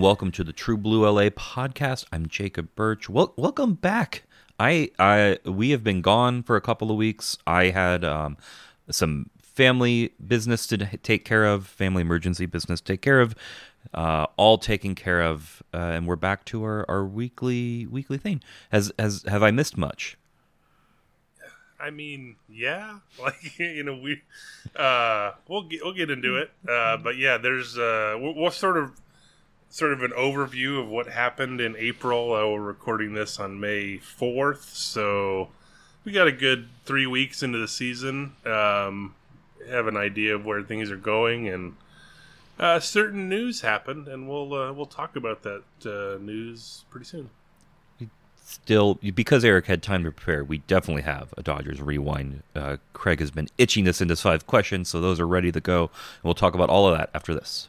Welcome to the True Blue LA podcast. I'm Jacob Birch. Wel- welcome back. I, I, we have been gone for a couple of weeks. I had um, some family business to take care of, family emergency business to take care of, uh, all taken care of, uh, and we're back to our, our weekly weekly thing. Has has have I missed much? I mean, yeah, like you know, we uh, we'll get we'll get into it, uh, but yeah, there's uh, we'll, we'll sort of sort of an overview of what happened in April. We're recording this on May fourth, so we got a good three weeks into the season. Um, have an idea of where things are going, and uh, certain news happened, and we'll uh, we'll talk about that uh, news pretty soon still because Eric had time to prepare. We definitely have a Dodgers rewind. Uh, Craig has been itching this into five questions, so those are ready to go. And we'll talk about all of that after this.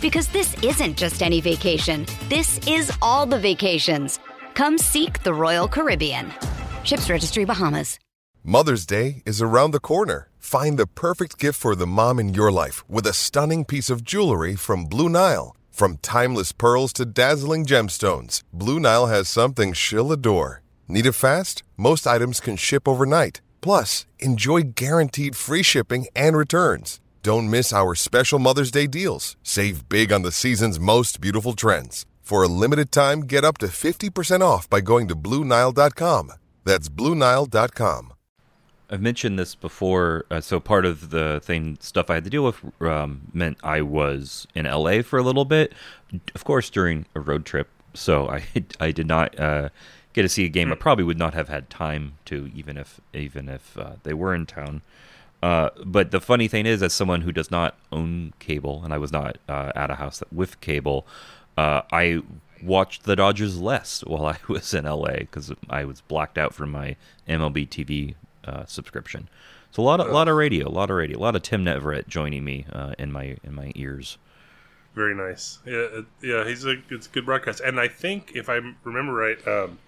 Because this isn't just any vacation, this is all the vacations. Come seek the Royal Caribbean. Ships Registry Bahamas. Mother's Day is around the corner. Find the perfect gift for the mom in your life with a stunning piece of jewelry from Blue Nile. From timeless pearls to dazzling gemstones, Blue Nile has something she'll adore. Need it fast? Most items can ship overnight. Plus, enjoy guaranteed free shipping and returns. Don't miss our special Mother's Day deals. Save big on the season's most beautiful trends. For a limited time, get up to 50% off by going to Bluenile.com. That's Bluenile.com. I've mentioned this before. Uh, so part of the thing stuff I had to deal with um, meant I was in LA for a little bit, of course during a road trip. So I I did not uh, get to see a game. I probably would not have had time to, even if even if uh, they were in town. Uh, but the funny thing is, as someone who does not own cable, and I was not uh, at a house with cable, uh, I watched the Dodgers less while I was in LA because I was blacked out from my MLB TV uh, subscription. So a lot of a lot of radio, a lot of radio, a lot of Tim Neverett joining me uh, in my in my ears. Very nice. Yeah, yeah, he's a it's a good broadcast, and I think if I remember right, um,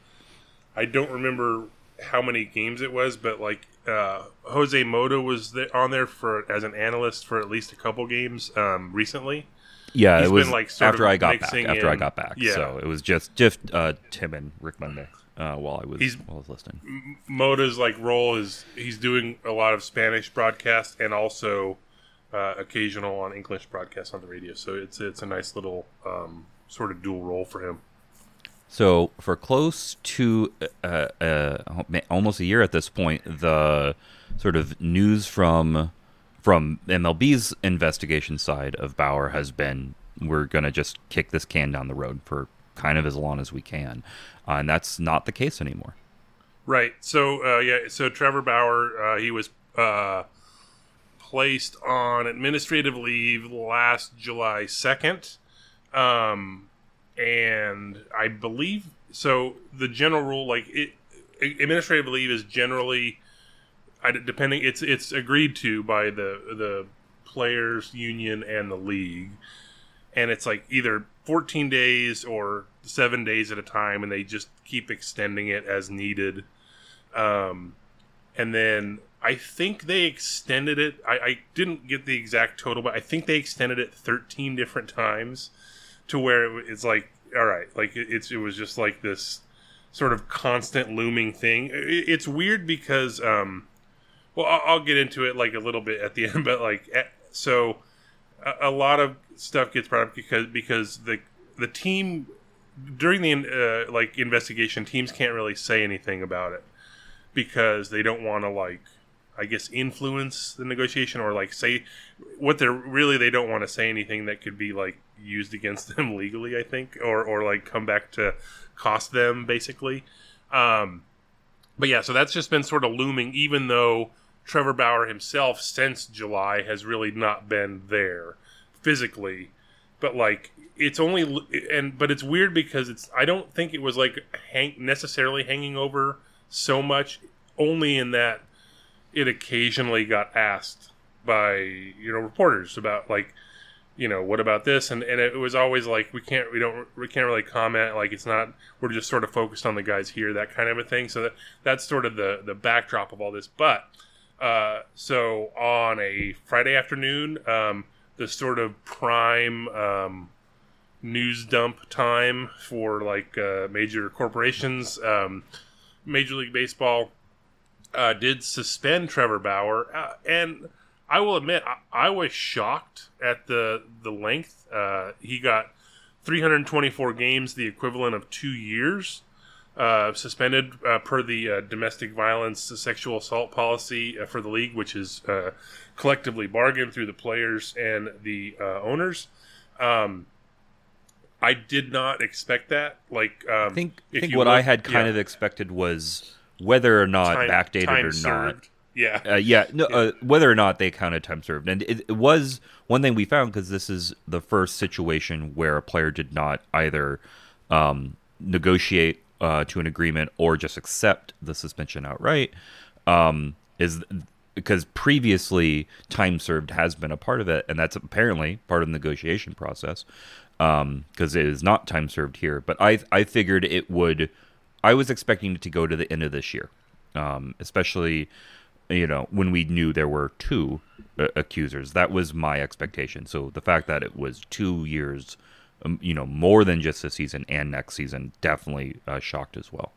I don't remember how many games it was, but like uh, Jose Mota was on there for as an analyst for at least a couple games um, recently. Yeah, He's it was like after I got back. After in, I got back, yeah. So it was just just uh, Tim and Rick Monday uh, while I was he's, while I was listening. Mota's like role is he's doing a lot of Spanish broadcasts and also uh, occasional on English broadcasts on the radio. So it's it's a nice little um, sort of dual role for him. So for close to uh, uh, almost a year at this point, the sort of news from from MLB's investigation side of Bauer has been we're going to just kick this can down the road for kind of as long as we can, uh, and that's not the case anymore. Right. So uh, yeah. So Trevor Bauer, uh, he was uh, placed on administrative leave last July second. Um, and I believe so. The general rule, like it, administrative leave, is generally, depending. It's it's agreed to by the the players union and the league, and it's like either 14 days or seven days at a time, and they just keep extending it as needed. Um, and then I think they extended it. I, I didn't get the exact total, but I think they extended it 13 different times to where it, it's like, all right, like it, it's it was just like this sort of constant looming thing. It, it's weird because, um, well, I'll, get into it like a little bit at the end, but like, eh, so a, a lot of stuff gets brought up because because the the team during the uh, like investigation, teams can't really say anything about it because they don't want to like I guess influence the negotiation or like say what they're really they don't want to say anything that could be like used against them legally I think or or like come back to cost them basically. Um but yeah so that's just been sort of looming even though Trevor Bauer himself since July has really not been there physically. But like it's only and but it's weird because it's I don't think it was like hang, necessarily hanging over so much only in that it occasionally got asked by you know reporters about like you know what about this? And and it was always like we can't we don't we can't really comment like it's not we're just sort of focused on the guys here that kind of a thing. So that that's sort of the the backdrop of all this. But uh so on a friday afternoon um the sort of prime um news dump time for like uh, major corporations um major league baseball uh, did suspend Trevor Bauer, uh, and I will admit I, I, was shocked at the the length. Uh, he got 324 games, the equivalent of two years, uh, suspended uh, per the uh, domestic violence sexual assault policy for the league, which is collectively bargained through the players and the owners. Um, I did not expect that. Like, um, I think, think what look, I had kind yeah. of expected was whether or not time, backdated time or served. not. Yeah, uh, yeah, no, yeah. Uh, whether or not they counted time served, and it, it was one thing we found because this is the first situation where a player did not either um, negotiate uh, to an agreement or just accept the suspension outright. Um, is because previously time served has been a part of it, and that's apparently part of the negotiation process because um, it is not time served here. But I I figured it would I was expecting it to go to the end of this year, um, especially you know when we knew there were two uh, accusers. That was my expectation. So the fact that it was two years, um, you know, more than just this season and next season, definitely uh, shocked as well.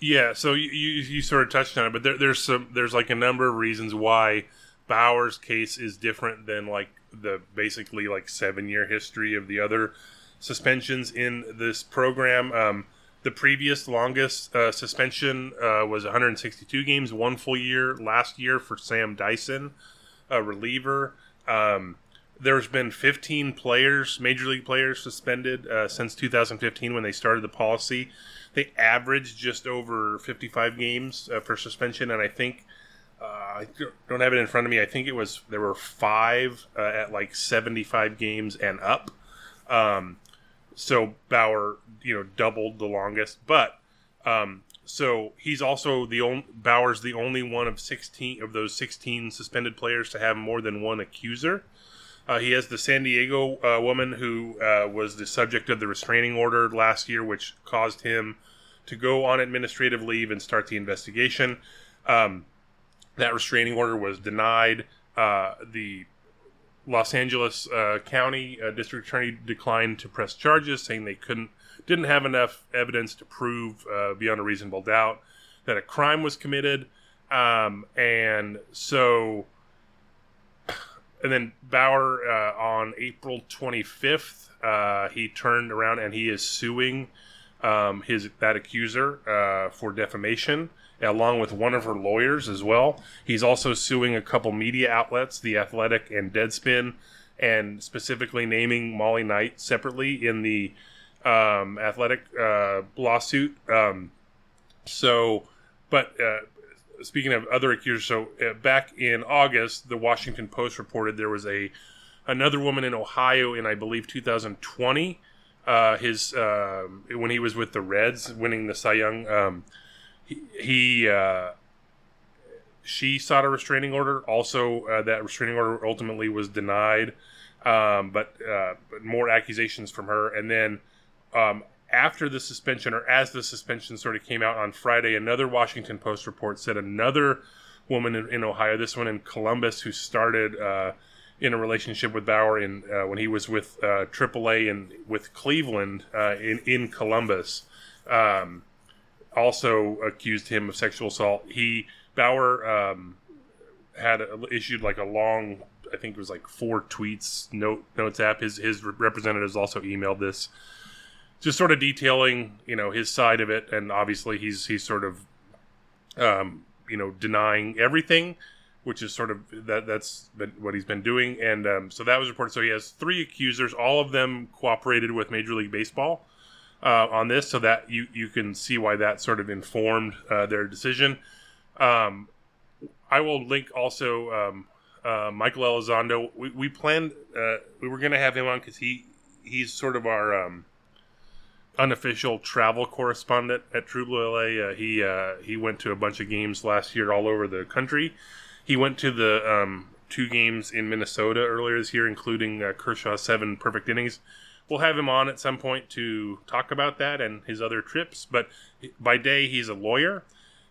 Yeah. So you, you, you sort of touched on it, but there, there's some there's like a number of reasons why Bauer's case is different than like the basically like seven year history of the other suspensions in this program. Um, the previous longest uh, suspension uh, was 162 games, one full year last year for Sam Dyson, a reliever. Um, there's been 15 players, major league players, suspended uh, since 2015 when they started the policy. They averaged just over 55 games uh, for suspension, and I think uh, I don't have it in front of me. I think it was there were five uh, at like 75 games and up. Um, so Bauer, you know, doubled the longest. But um, so he's also the only Bauer's the only one of sixteen of those sixteen suspended players to have more than one accuser. Uh, he has the San Diego uh, woman who uh, was the subject of the restraining order last year, which caused him to go on administrative leave and start the investigation. Um, that restraining order was denied. Uh, the Los Angeles uh, County uh, District Attorney declined to press charges, saying they couldn't didn't have enough evidence to prove uh, beyond a reasonable doubt that a crime was committed, um, and so and then Bauer uh, on April 25th uh, he turned around and he is suing um, his that accuser uh, for defamation along with one of her lawyers as well. He's also suing a couple media outlets, The Athletic and Deadspin, and specifically naming Molly Knight separately in the um, Athletic uh, lawsuit. Um, so, but uh, speaking of other accusers, so uh, back in August, the Washington Post reported there was a another woman in Ohio in I believe 2020. Uh, his um, when he was with the Reds, winning the Cy Young. Um, he, uh, she sought a restraining order. Also, uh, that restraining order ultimately was denied. Um, but, uh, but more accusations from her, and then um, after the suspension, or as the suspension sort of came out on Friday, another Washington Post report said another woman in, in Ohio. This one in Columbus who started uh, in a relationship with Bauer in uh, when he was with uh, AAA and with Cleveland uh, in in Columbus. Um, also accused him of sexual assault. He Bauer um, had issued like a long, I think it was like four tweets, note notes app. His his representatives also emailed this, just sort of detailing you know his side of it, and obviously he's he's sort of, um, you know, denying everything, which is sort of that that's what he's been doing, and um, so that was reported. So he has three accusers, all of them cooperated with Major League Baseball. Uh, on this, so that you you can see why that sort of informed uh, their decision. Um, I will link also um, uh, Michael Elizondo. We, we planned uh, we were going to have him on because he he's sort of our um, unofficial travel correspondent at True Blue LA. Uh, he uh, he went to a bunch of games last year all over the country. He went to the um, two games in Minnesota earlier this year, including Kershaw's seven perfect innings. We'll have him on at some point to talk about that and his other trips. But by day, he's a lawyer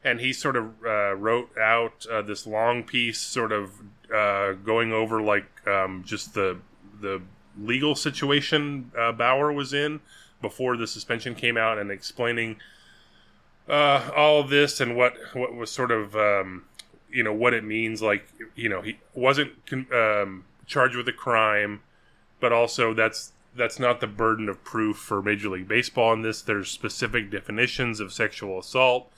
and he sort of uh, wrote out uh, this long piece, sort of uh, going over like um, just the the legal situation uh, Bauer was in before the suspension came out, and explaining uh, all of this and what what was sort of um, you know what it means. Like you know he wasn't um, charged with a crime, but also that's that's not the burden of proof for Major League Baseball in this. There's specific definitions of sexual assault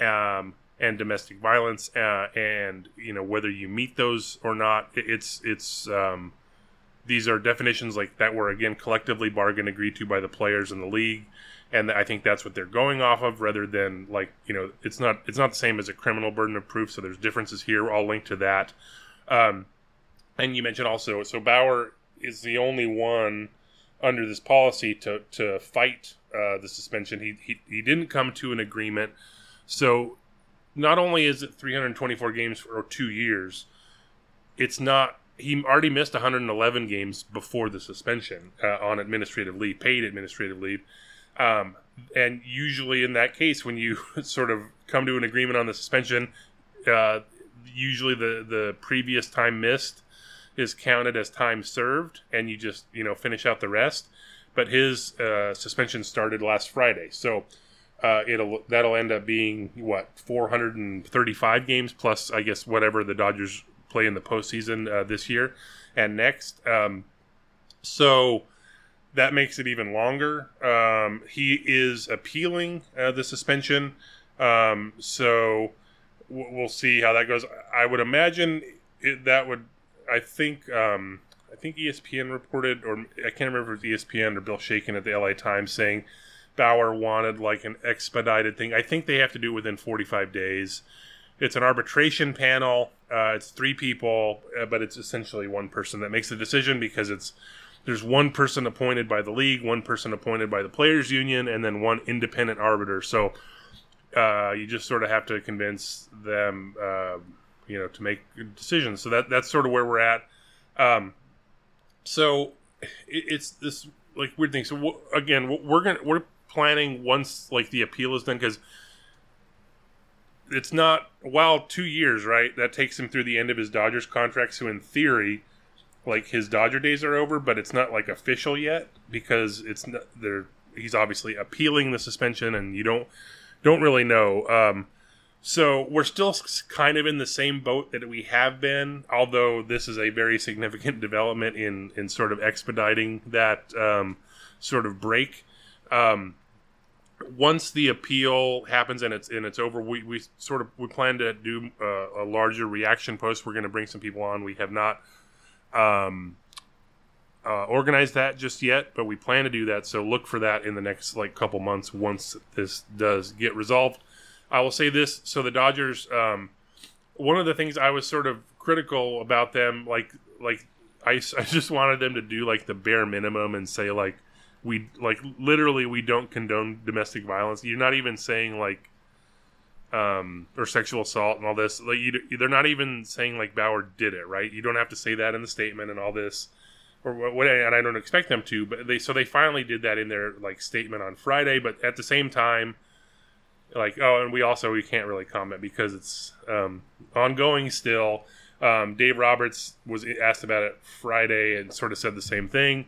um, and domestic violence, uh, and you know whether you meet those or not. It's it's um, these are definitions like that were again collectively bargained agreed to by the players in the league, and I think that's what they're going off of rather than like you know it's not it's not the same as a criminal burden of proof. So there's differences here. I'll link to that. Um, and you mentioned also so Bauer is the only one under this policy to to fight uh, the suspension. He, he he didn't come to an agreement so not only is it 324 games for two years, it's not. He already missed 111 games before the suspension uh, on administrative leave, paid administrative leave. Um, and usually, in that case, when you sort of come to an agreement on the suspension, uh, usually the the previous time missed is counted as time served, and you just you know finish out the rest. But his uh, suspension started last Friday, so uh, it'll that'll end up being what 435 games plus I guess whatever the Dodgers play in the postseason uh, this year and next. Um, so that makes it even longer. Um, he is appealing uh, the suspension, um, so w- we'll see how that goes. I would imagine it, that would. I think. Um, I think ESPN reported, or I can't remember if ESPN or Bill Shaikin at the LA Times saying Bauer wanted like an expedited thing. I think they have to do it within 45 days. It's an arbitration panel. Uh, it's three people, uh, but it's essentially one person that makes the decision because it's there's one person appointed by the league, one person appointed by the players' union, and then one independent arbiter. So uh, you just sort of have to convince them, uh, you know, to make decisions. So that that's sort of where we're at. Um, so it, it's this like weird thing. So w- again, we're gonna we're planning once like the appeal is done because it's not while two years right that takes him through the end of his dodgers contract so in theory like his dodger days are over but it's not like official yet because it's not they're he's obviously appealing the suspension and you don't don't really know um so we're still kind of in the same boat that we have been although this is a very significant development in in sort of expediting that um sort of break um once the appeal happens and it's and it's over, we, we sort of we plan to do a, a larger reaction post. We're going to bring some people on. We have not um, uh, organized that just yet, but we plan to do that. So look for that in the next like couple months once this does get resolved. I will say this: so the Dodgers, um, one of the things I was sort of critical about them, like like I, I just wanted them to do like the bare minimum and say like we like literally we don't condone domestic violence. You're not even saying like um or sexual assault and all this. Like you, they're not even saying like Bauer did it, right? You don't have to say that in the statement and all this or what and I don't expect them to, but they so they finally did that in their like statement on Friday, but at the same time like oh, and we also we can't really comment because it's um, ongoing still. Um, Dave Roberts was asked about it Friday and sort of said the same thing.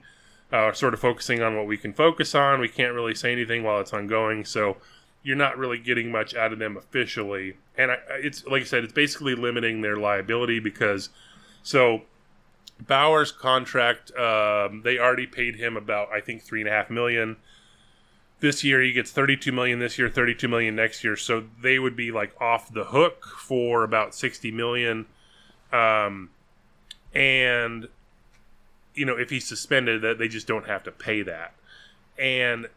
Uh, sort of focusing on what we can focus on. We can't really say anything while it's ongoing, so you're not really getting much out of them officially. And I, it's like I said, it's basically limiting their liability because so Bauer's contract, um, they already paid him about I think three and a half million. This year he gets 32 million this year, 32 million next year. So they would be like off the hook for about 60 million. Um, and you know, if he's suspended, that they just don't have to pay that. And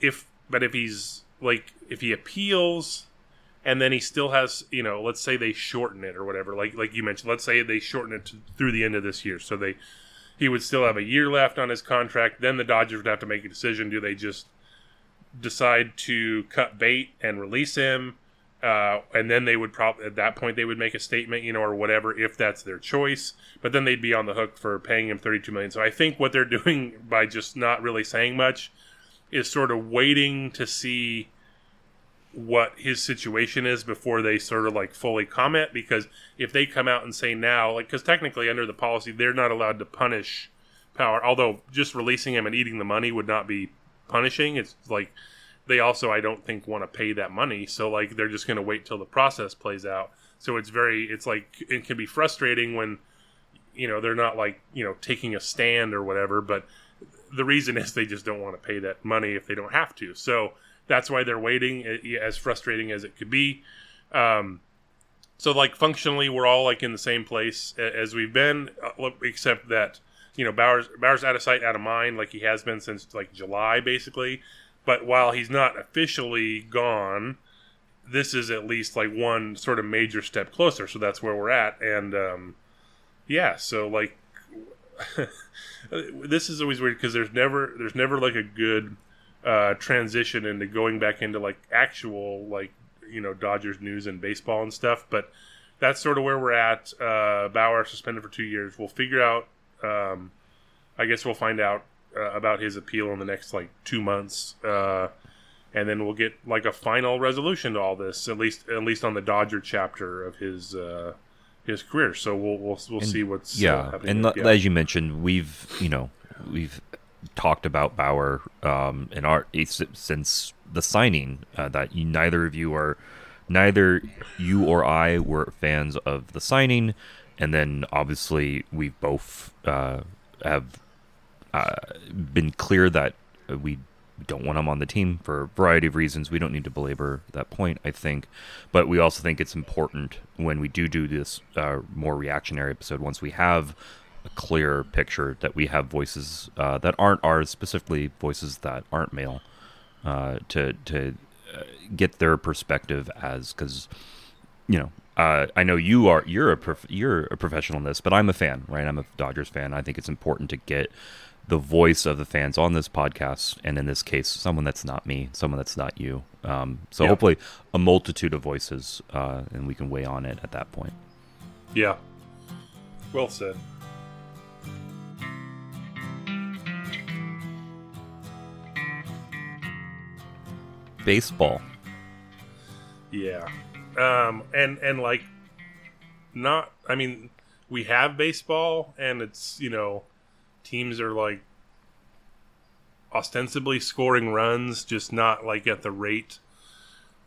if, but if he's like, if he appeals, and then he still has, you know, let's say they shorten it or whatever, like like you mentioned, let's say they shorten it to, through the end of this year, so they he would still have a year left on his contract. Then the Dodgers would have to make a decision: do they just decide to cut bait and release him? Uh, and then they would probably at that point they would make a statement, you know, or whatever, if that's their choice. But then they'd be on the hook for paying him thirty-two million. So I think what they're doing by just not really saying much is sort of waiting to see what his situation is before they sort of like fully comment. Because if they come out and say now, like, because technically under the policy they're not allowed to punish Bauer, although just releasing him and eating the money would not be punishing. It's like they also I don't think want to pay that money, so like they're just going to wait till the process plays out. So it's very it's like it can be frustrating when you know they're not like you know taking a stand or whatever, but the reason is they just don't want to pay that money if they don't have to. So that's why they're waiting, as frustrating as it could be. Um, so like functionally, we're all like in the same place as we've been, uh, except that you know Bauer's Bauer's out of sight, out of mind, like he has been since like July, basically. But while he's not officially gone, this is at least like one sort of major step closer. So that's where we're at, and um, yeah, so like this is always weird because there's never there's never like a good uh, transition into going back into like actual like you know Dodgers news and baseball and stuff. But that's sort of where we're at. Uh, Bauer suspended for two years. We'll figure out. Um, I guess we'll find out uh, about his appeal in the next like two months, uh, and then we'll get like a final resolution to all this. At least at least on the Dodger chapter of his uh, his career. So we'll we'll, we'll And- see what's yeah, happening. and l- as you mentioned, we've you know we've talked about Bauer um, in our since the signing uh, that you, neither of you are neither you or I were fans of the signing, and then obviously we both uh, have uh, been clear that we don't want him on the team for a variety of reasons. We don't need to belabor that point, I think. But we also think it's important when we do do this uh, more reactionary episode, once we have a clear picture, that we have voices uh, that aren't ours, specifically voices that aren't male, uh, to to uh, get their perspective as because you know, uh, I know you are you're a prof- you're a professional in this, but I'm a fan, right? I'm a Dodgers fan. I think it's important to get the voice of the fans on this podcast, and in this case, someone that's not me, someone that's not you. Um, so Yeah. hopefully, a multitude of voices, uh, and we can weigh on it at that point. yeah, well said. Baseball. Yeah. Um and and like not I mean we have baseball and it's, you know, teams are like ostensibly scoring runs just not like at the rate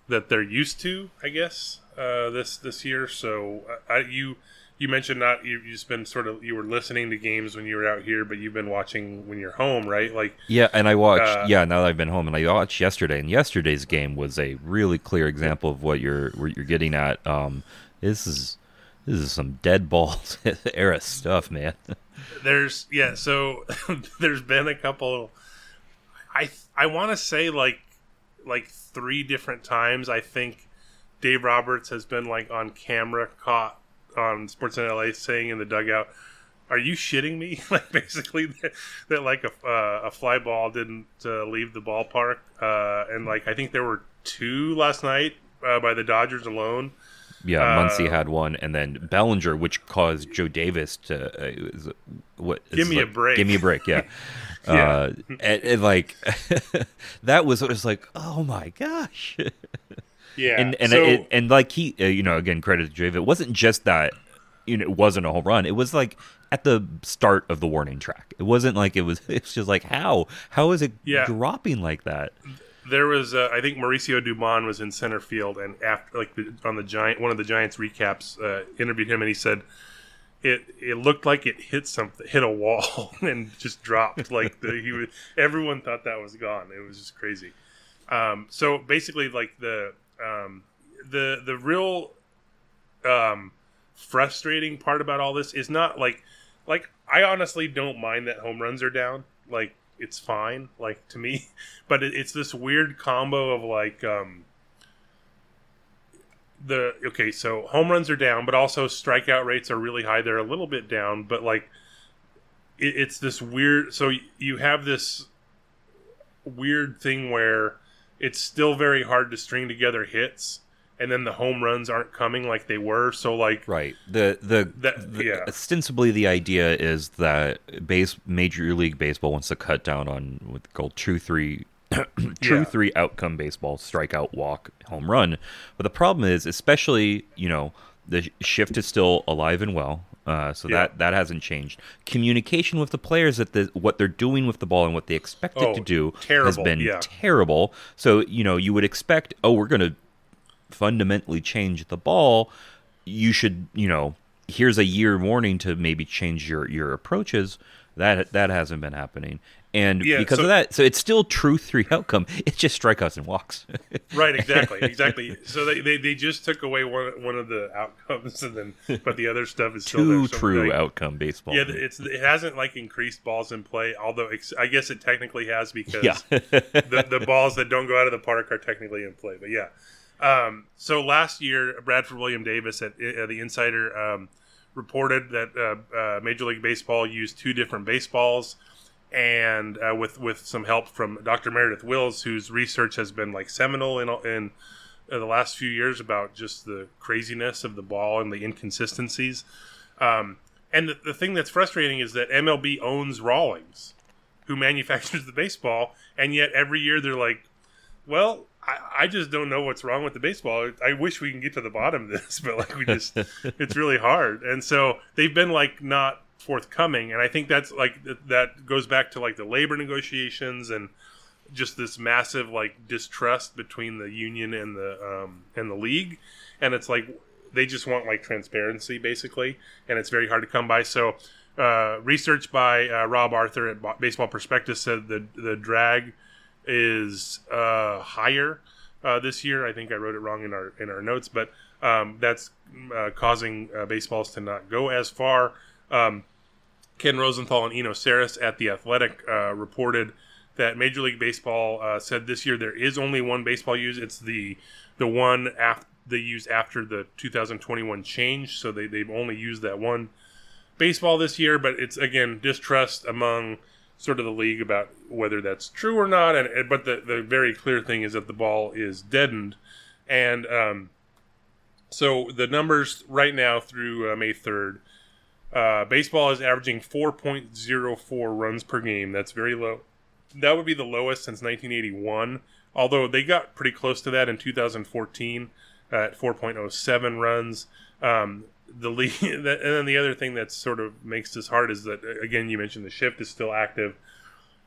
that they're used to, I guess. Uh this this year so I, you you mentioned not you just been sort of you were listening to games when you were out here but you've been watching when you're home, right? Like Yeah, and I watched. Uh, yeah, now that I've been home, and I watched yesterday, and yesterday's game was a really clear example of what you're what you're getting at. Um, this is this is some dead balls era stuff, man. there's yeah so there's been a couple i i want to say like like three different times i think dave roberts has been like on camera caught on sportsnet la saying in the dugout are you shitting me like basically that, that like a, uh, a fly ball didn't uh, leave the ballpark uh, and like i think there were two last night uh, by the dodgers alone Yeah, Muncy Uh, had one, and then Bellinger, which caused Joe Davis to uh, was- what? Give me a break. Give me a break. Yeah. Yeah. Uh, and, and like that was it was like oh my gosh Yeah, and and so- it, and like he, uh, you know, again credit to Jave. It wasn't just that, you know, it wasn't a home run. It was like at the start of the warning track. It wasn't like it was. It's just like how how is it Yeah. dropping like that? there was uh, I think Mauricio Dubon was in center field and after like the, on the giant one of the Giants recaps uh, interviewed him and he said it it looked like it hit something hit a wall and just dropped like the he was, everyone thought that was gone it was just crazy um, so basically like the um, the the real um, frustrating part about all this is not like like I honestly don't mind that home runs are down. Like it's fine like to me. But it, it's this weird combo of like um the okay so home runs are down but also strikeout rates are really high. They're a little bit down but like it, it's this weird so you have this weird thing where it's still very hard to string together hits and then the home runs aren't coming like they were so like Right. The the, That- the- yeah. ostensibly the idea is that base Major League Baseball wants to cut down on what's called true three true Yeah. three outcome baseball strikeout walk home run. But the problem is especially, you know, the shift is still alive and well. Uh, so Yeah. that that hasn't changed. Communication with the players that the what they're doing with the ball and what they expect it Oh, to do has been yeah. terrible. So you know you would expect, oh, we're going to fundamentally change the ball, you should, you know, here's a year warning to maybe change your your approaches. That that hasn't been happening. And Yeah, because so- of that, so it's still true three outcome. It's just strikeouts and walks. right exactly exactly so they, they, they just took away one one of the outcomes and then but the other stuff is still Two. So, true like, outcome baseball. Yeah, it's it hasn't like increased balls in play, although ex- I guess it technically has because Yeah. the the balls that don't go out of the park are technically in play. But yeah, um, so last year Bradford William Davis at uh, the Insider um, reported that uh, uh, Major League Baseball used two different baseballs, and uh, with with some help from Dr. Meredith Wills, whose research has been like seminal in in the last few years about just the craziness of the ball and the inconsistencies. Um, and the, the thing that's frustrating is that MLB owns Rawlings, who manufactures the baseball, and yet every year they're like, "Well, I, I just don't know what's wrong with the baseball. I wish we can get to the bottom of this, but like we just, it's really hard." And so they've been like not forthcoming, and I think that's like that goes back to like the labor negotiations and just this massive like distrust between the union and the um, and the league, and it's like they just want like transparency basically, and it's very hard to come by. So, uh, research by uh, Rob Arthur at Baseball Prospectus said the the drag is uh, higher uh, this year. I think I wrote it wrong in our in our notes, but um, that's uh, causing uh, baseballs to not go as far. Um, Ken Rosenthal and Eno Sarris at the Athletic uh, reported that Major League Baseball uh, said this year there is only one baseball used. It's the the one af- they used after the 2021 change, so they they've only used that one baseball this year. But it's again distrust among sort of the league about whether that's true or not. And and- but the the very clear thing is that the ball is deadened, and um, so the numbers right now through uh, May 3rd. Uh, baseball is averaging 4.04 runs per game. That's very low. That would be the lowest since 1981. Although they got pretty close to that in 2014 at 4.07 runs. Um, the league, and then the other thing that sort of makes this hard is that again you mentioned the shift is still active,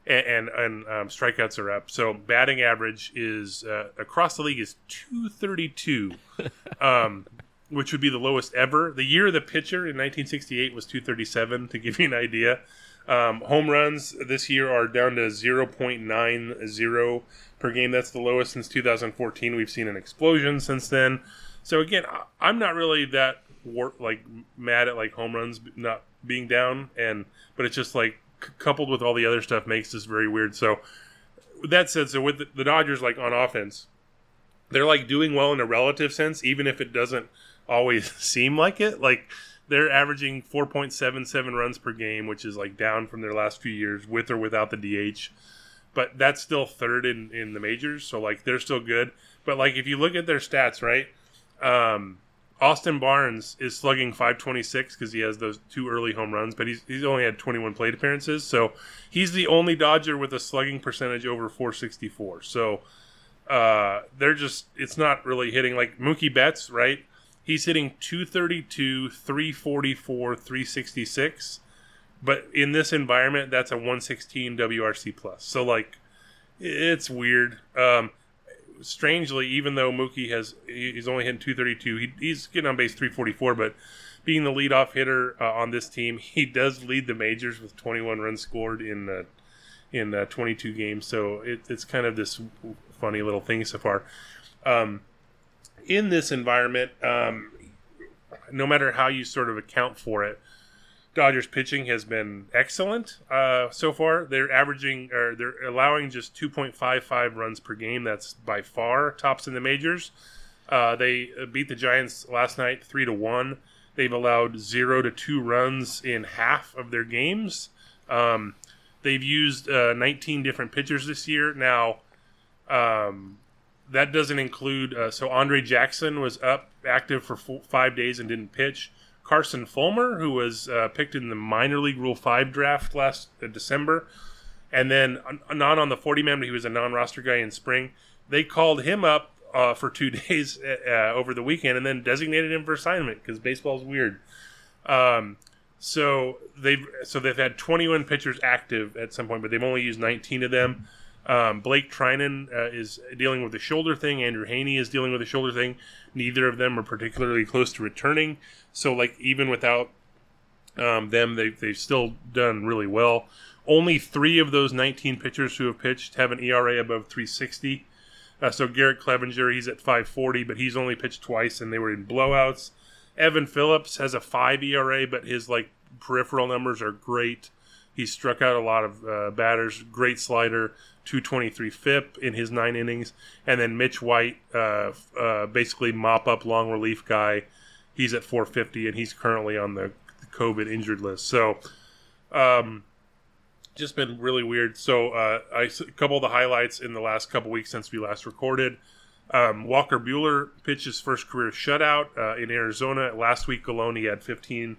and and, and um, strikeouts are up. So batting average is uh, across the league is 232. um, which would be the lowest ever. The year of the pitcher in 1968 was 237, to give you an idea. Um, home runs this year are down to 0.90 per game. That's the lowest since 2014. We've seen an explosion since then. So again, I'm not really that war- like mad at like home runs not being down, and but it's just like c- coupled with all the other stuff makes this very weird. So that said, so with the, the Dodgers like on offense, they're like doing well in a relative sense, even if it doesn't always seem like it. Like they're averaging 4.77 runs per game, which is like down from their last few years with or without the DH. But that's still third in, in the majors, so like they're still good. But like if you look at their stats, right? Um, Austin Barnes is slugging 526 because he has those two early home runs, but he's he's only had 21 plate appearances, so he's the only Dodger with a slugging percentage over 464. So uh, they're just it's not really hitting like Mookie Betts, right? He's hitting 232, 344, 366. But in this environment, that's a 116 WRC plus. So like it's weird. Um, strangely, even though Mookie has he's only hitting 232, he, he's getting on base 344, but being the leadoff hitter uh, on this team, he does lead the majors with 21 runs scored in uh, in uh, 22 games. So it, it's kind of this funny little thing so far. Um, in this environment, um, no matter how you sort of account for it, Dodgers pitching has been excellent uh, so far. They're averaging or they're allowing just 2.55 runs per game. That's by far tops in the majors. Uh, they beat the Giants last night three to one. They've allowed zero to two runs in half of their games. Um, they've used uh, 19 different pitchers this year. Now, um, that doesn't include. Uh, so Andre Jackson was up active for four, five days and didn't pitch. Carson Fulmer, who was uh, picked in the minor league Rule Five draft last uh, December, and then uh, not on the 40 man, but he was a non-roster guy in spring. They called him up uh, for two days uh, over the weekend, and then designated him for assignment because baseball's weird. Um, so they've so they've had 21 pitchers active at some point, but they've only used 19 of them. Um, Blake Treinen uh, is dealing with a shoulder thing. Andrew Heaney is dealing with a shoulder thing. Neither of them are particularly close to returning. So, like, even without um, them, they, they've still done really well. Only three of those 19 pitchers who have pitched have an ERA above 360. Uh, so, Garrett Cleavinger, he's at 540, but he's only pitched twice and they were in blowouts. Evan Phillips has a 5 ERA, but his, like, peripheral numbers are great. He struck out a lot of uh, batters, great slider, 223 FIP in his nine innings. And then Mitch White, uh, uh, basically mop up long relief guy. He's at 450 and he's currently on the COVID injured list. So, um, just been really weird. So, uh, I, a couple of the highlights in the last couple weeks since we last recorded. Um, Walker Buehler pitched his first career shutout uh, in Arizona. Last week alone, he had 15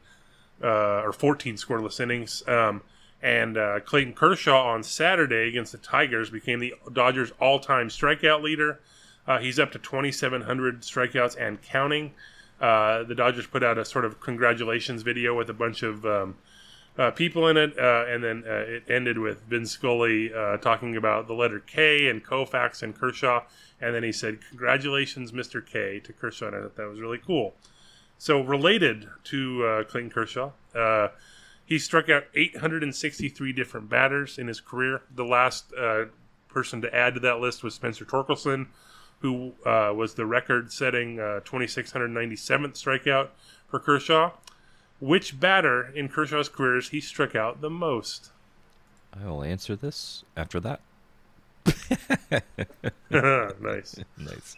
uh, or 14 scoreless innings. Um, and uh, Clayton Kershaw on Saturday against the Tigers became the Dodgers' all-time strikeout leader. Uh, he's up to 2,700 strikeouts and counting. Uh, the Dodgers put out a sort of congratulations video with a bunch of um, uh, people in it, uh, and then uh, it ended with Vin Scully talking about the letter K and Koufax and Kershaw, and then he said, "Congratulations, Mr. K," to Kershaw, and I thought that was really cool. So related to Clayton Kershaw he struck out 863 different batters in his career. The last uh, person to add to that list was Spencer Torkelson, who uh, was the record-setting uh, 2697th strikeout for Kershaw. Which batter in Kershaw's careers he struck out the most? I will answer this after that. nice. nice.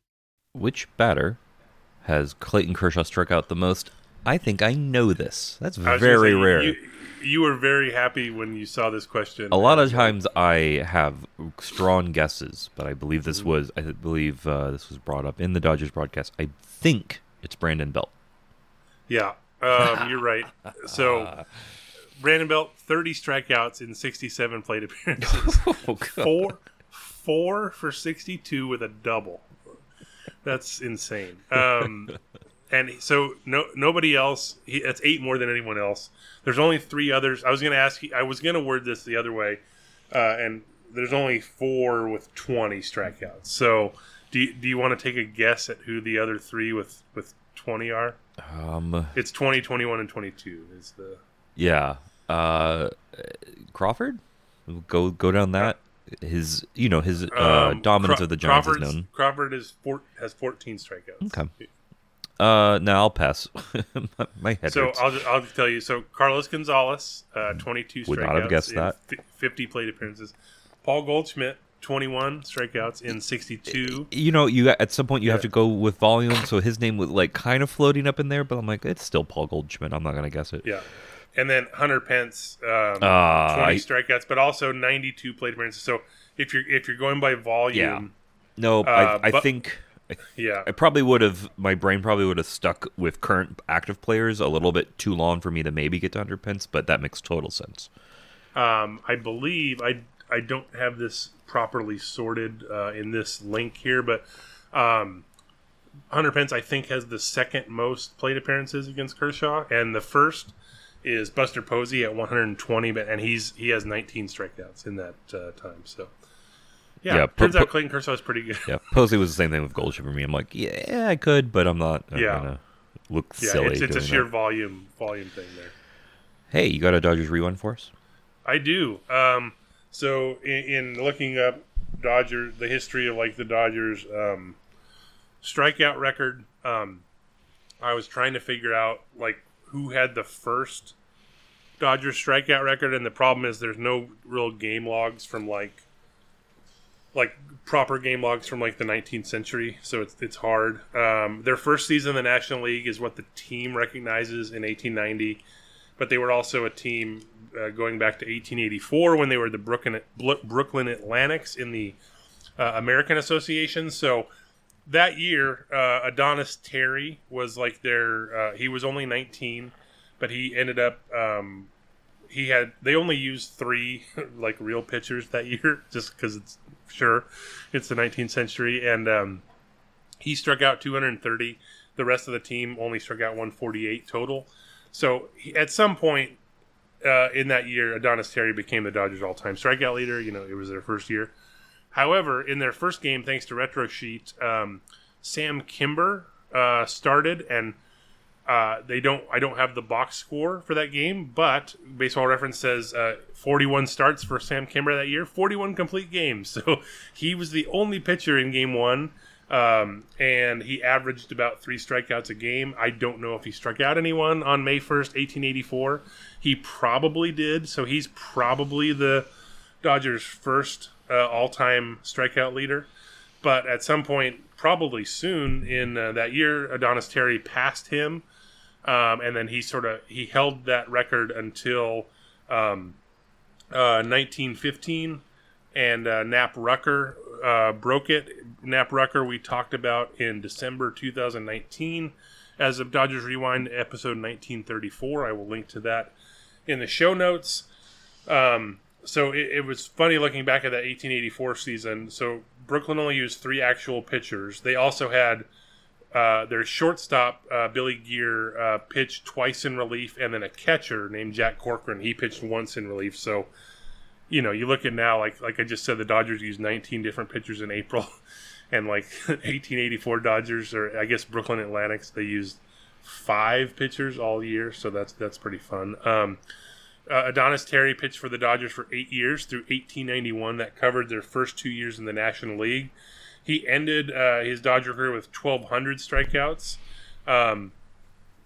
Which batter has Clayton Kershaw struck out the most? I think I know this. That's very say, rare. You, you, were very happy when you saw this question. A lot of times I have strong guesses, but I believe this was I believe uh, this was brought up in the Dodgers broadcast. I think it's Brandon Belt. Yeah, um, you're right. So Brandon Belt, 30 strikeouts in 67 plate appearances. Oh, four, four for 62 with a double. That's insane. Um, and so no nobody else. He, that's eight more than anyone else. There's only three others. I was going to ask. I was going to word this the other way, uh, and there's only four with 20 strikeouts. So, do you, do you want to take a guess at who the other three with with 20 are? Um, It's 20, 21, and 22 is the yeah. Uh, Crawford, go go down that. His, you know, his uh, Um, dominance Craw- of the Giants is known. Crawford is four, has 14 strikeouts. Okay. Uh, no, I'll pass. my, my head So hurts. I'll just, I'll just tell you. So Carlos Gonzalez, uh, 22 Would strikeouts. not have guessed that. fi- 50 plate appearances. Paul Goldschmidt, 21 strikeouts in 62. you know, you at some point you have to go with volume. So his name was like kind of floating up in there, but I'm like, it's still Paul Goldschmidt. I'm not gonna guess it. Yeah. And then Hunter Pence, um, 20 I- strikeouts, but also 92 plate appearances. So if you're if you're going by volume, No, Uh, I, I but- think yeah, I probably would have. My brain probably would have stuck with current active players a little bit too long for me to maybe get to Hunter Pence, but that makes total sense. Um, I believe I I don't have this properly sorted uh, in this link here, but um, Hunter Pence I think has the second most plate appearances against Kershaw, and the first is Buster Posey at 120, but and he's he has 19 strikeouts in that uh, time. So yeah, Yeah, turns po- out Clayton Kershaw is pretty good. Yeah, Posey was the same thing with Goldschmidt for me. I'm like, yeah, I could, but I'm not. I'm Yeah. gonna look Yeah, silly. it's, it's a sheer that. volume volume thing there. Hey, you got a Dodgers rewind for us? I do. Um, so in, in looking up Dodger, the history of like the Dodgers um, strikeout record, um, I was trying to figure out like who had the first Dodgers strikeout record, and the problem is there's no real game logs from like like proper game logs from like the 19th century, so it's it's hard. Um, their first season in the National League is what the team recognizes in 1890 but they were also a team uh, going back to 1884 when they were the Brooklyn, Brooklyn Atlantics in the uh, American Association. So that year, uh, Adonis Terry was like their. Uh, he was only 19, but he ended up. Um, he had. They only used three like real pitchers that year, just because it's sure it's the 19th century, and um, he struck out 230. The rest of the team only struck out 148 total. So he, at some point uh, in that year, Adonis Terry became the Dodgers' all-time strikeout leader. You know, it was their first year. However, in their first game, thanks to Retrosheet, um, Sam Kimber uh, started, and uh, they don't. I don't have the box score for that game, but Baseball Reference says uh, 41 starts for Sam Kimber that year, 41 complete games. So he was the only pitcher in Game One. Um, and he averaged about three strikeouts a game. I don't know if he struck out anyone on May 1st, 1884. He probably did. So he's probably the Dodgers' first uh, all time strikeout leader. But at some point, probably soon in uh, that year, Adonis Terry passed him. Um, and then he sort of he held that record until um, uh, 1915 and uh, Nap Rucker uh, broke it. Nap Rucker we talked about in December 2019 as of Dodgers Rewind episode 1934. I will link to that in the show notes. Um, so it, it was funny looking back at that 1884 season. So Brooklyn only used three actual pitchers. They also had uh, their shortstop uh, Billy Geer uh, pitched twice in relief, and then a catcher named Jack Corcoran he pitched once in relief. So you know, you look at now, like like I just said, the Dodgers used 19 different pitchers in April, and like 1884 Dodgers or I guess Brooklyn Atlantics they used five pitchers all year, so that's that's pretty fun. Um, uh, Adonis Terry pitched for the Dodgers for eight years through 1891. That covered their first two years in the National League. He ended uh, his Dodger career with 1,200 strikeouts, um,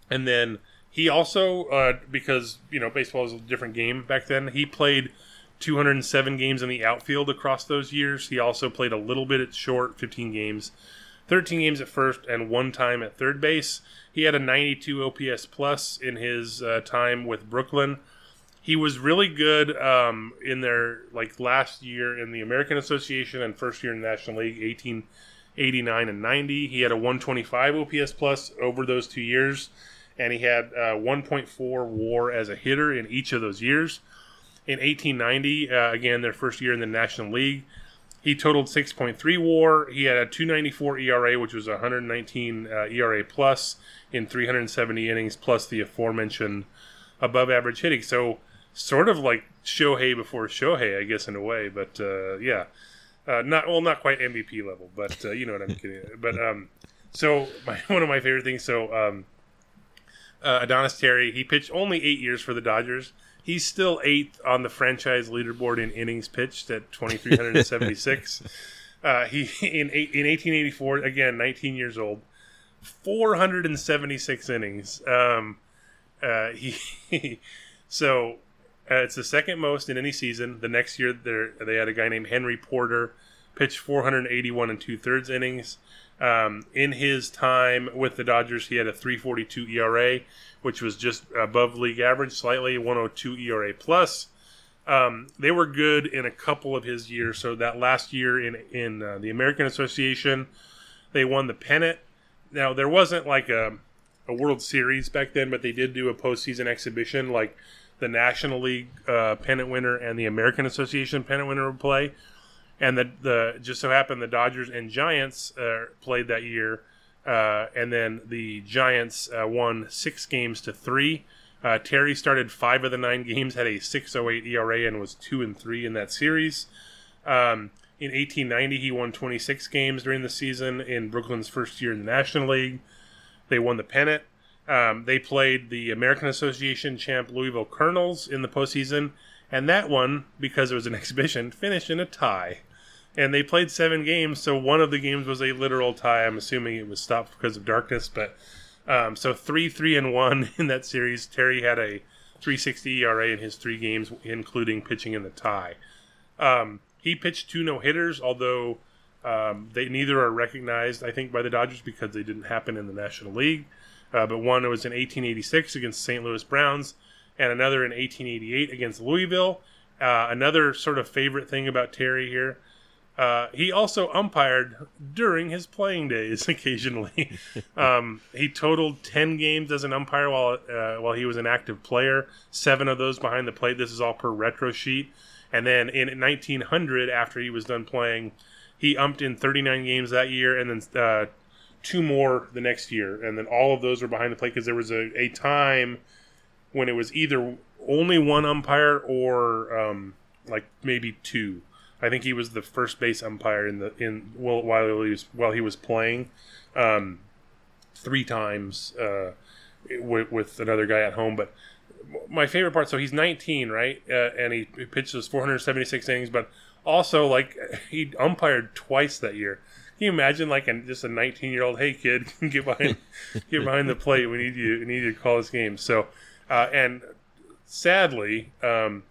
and then he also uh, because you know baseball was a different game back then. He played 207 games in the outfield across those years. He also played a little bit at short, 15 games, 13 games at first, and one time at third base. He had a 92 OPS plus in his uh, time with Brooklyn. He was really good um, in their like last year in the American Association and first year in the National League, 1889 and 90. He had a 125 OPS plus over those two years, and he had uh, 1.4 WAR as a hitter in each of those years. In 1890, uh, again their first year in the National League, he totaled 6.3 WAR. He had a 294 ERA, which was 119 uh, ERA plus in 370 innings, plus the aforementioned above average hitting. So sort of like Shohei before Shohei, I guess in a way. But uh, yeah, uh, not well, not quite MVP level, but uh, you know what I'm kidding. But um, so my, one of my favorite things. So um, uh, Adonis Terry, he pitched only eight years for the Dodgers. He's still eighth on the franchise leaderboard in innings pitched at 2,376. uh, he in eight, in 1884, again 19 years old, 476 innings. Um, uh, he so uh, it's the second most in any season. The next year, they had a guy named Henry Porter pitched 481 and two thirds innings. Um, in his time with the Dodgers, he had a 3.42 ERA, which was just above league average, slightly 102 ERA plus. Um, they were good in a couple of his years. So that last year in in uh, the American Association, they won the pennant. Now there wasn't like a a World Series back then, but they did do a postseason exhibition, like the National League uh, pennant winner and the American Association pennant winner would play and the the just so happened the Dodgers and Giants uh, played that year, uh, and then the Giants uh, won six games to three. Uh, Terry started five of the nine games, had a 6.08 ERA, and was two and three in that series. Um, in 1890, he won 26 games during the season in Brooklyn's first year in the National League. They won the pennant. Um, they played the American Association champ Louisville Colonels in the postseason, and that one, because it was an exhibition, finished in a tie and they played seven games. So one of the games was a literal tie. I'm assuming it was stopped because of darkness, but um, so three, three, and one in that series. Terry had a 360 ERA in his three games, including pitching in the tie. Um, he pitched two no hitters, although um, they neither are recognized, I think, by the Dodgers because they didn't happen in the National League. Uh, but one was in 1886 against St. Louis Browns, and another in 1888 against Louisville. Uh, another sort of favorite thing about Terry here uh, he also umpired during his playing days occasionally. um, he totaled ten games as an umpire while uh, while he was an active player. Seven of those behind the plate. This is all per Retrosheet. And then in 1900, after he was done playing, he umped in 39 games that year, and then uh, two more the next year. And then all of those were behind the plate because there was a, a time when it was either only one umpire or um, like maybe two. I think he was the first base umpire in the in while he was while he was playing, um, three times uh, with, with another guy at home. But my favorite part, so he's 19, right? Uh, and he, he pitches 476 innings, but also like he umpired twice that year. Can you imagine like an, just a 19 year old, hey kid, get behind get behind the plate. We need you we need you to call this game. So uh, and sadly, um,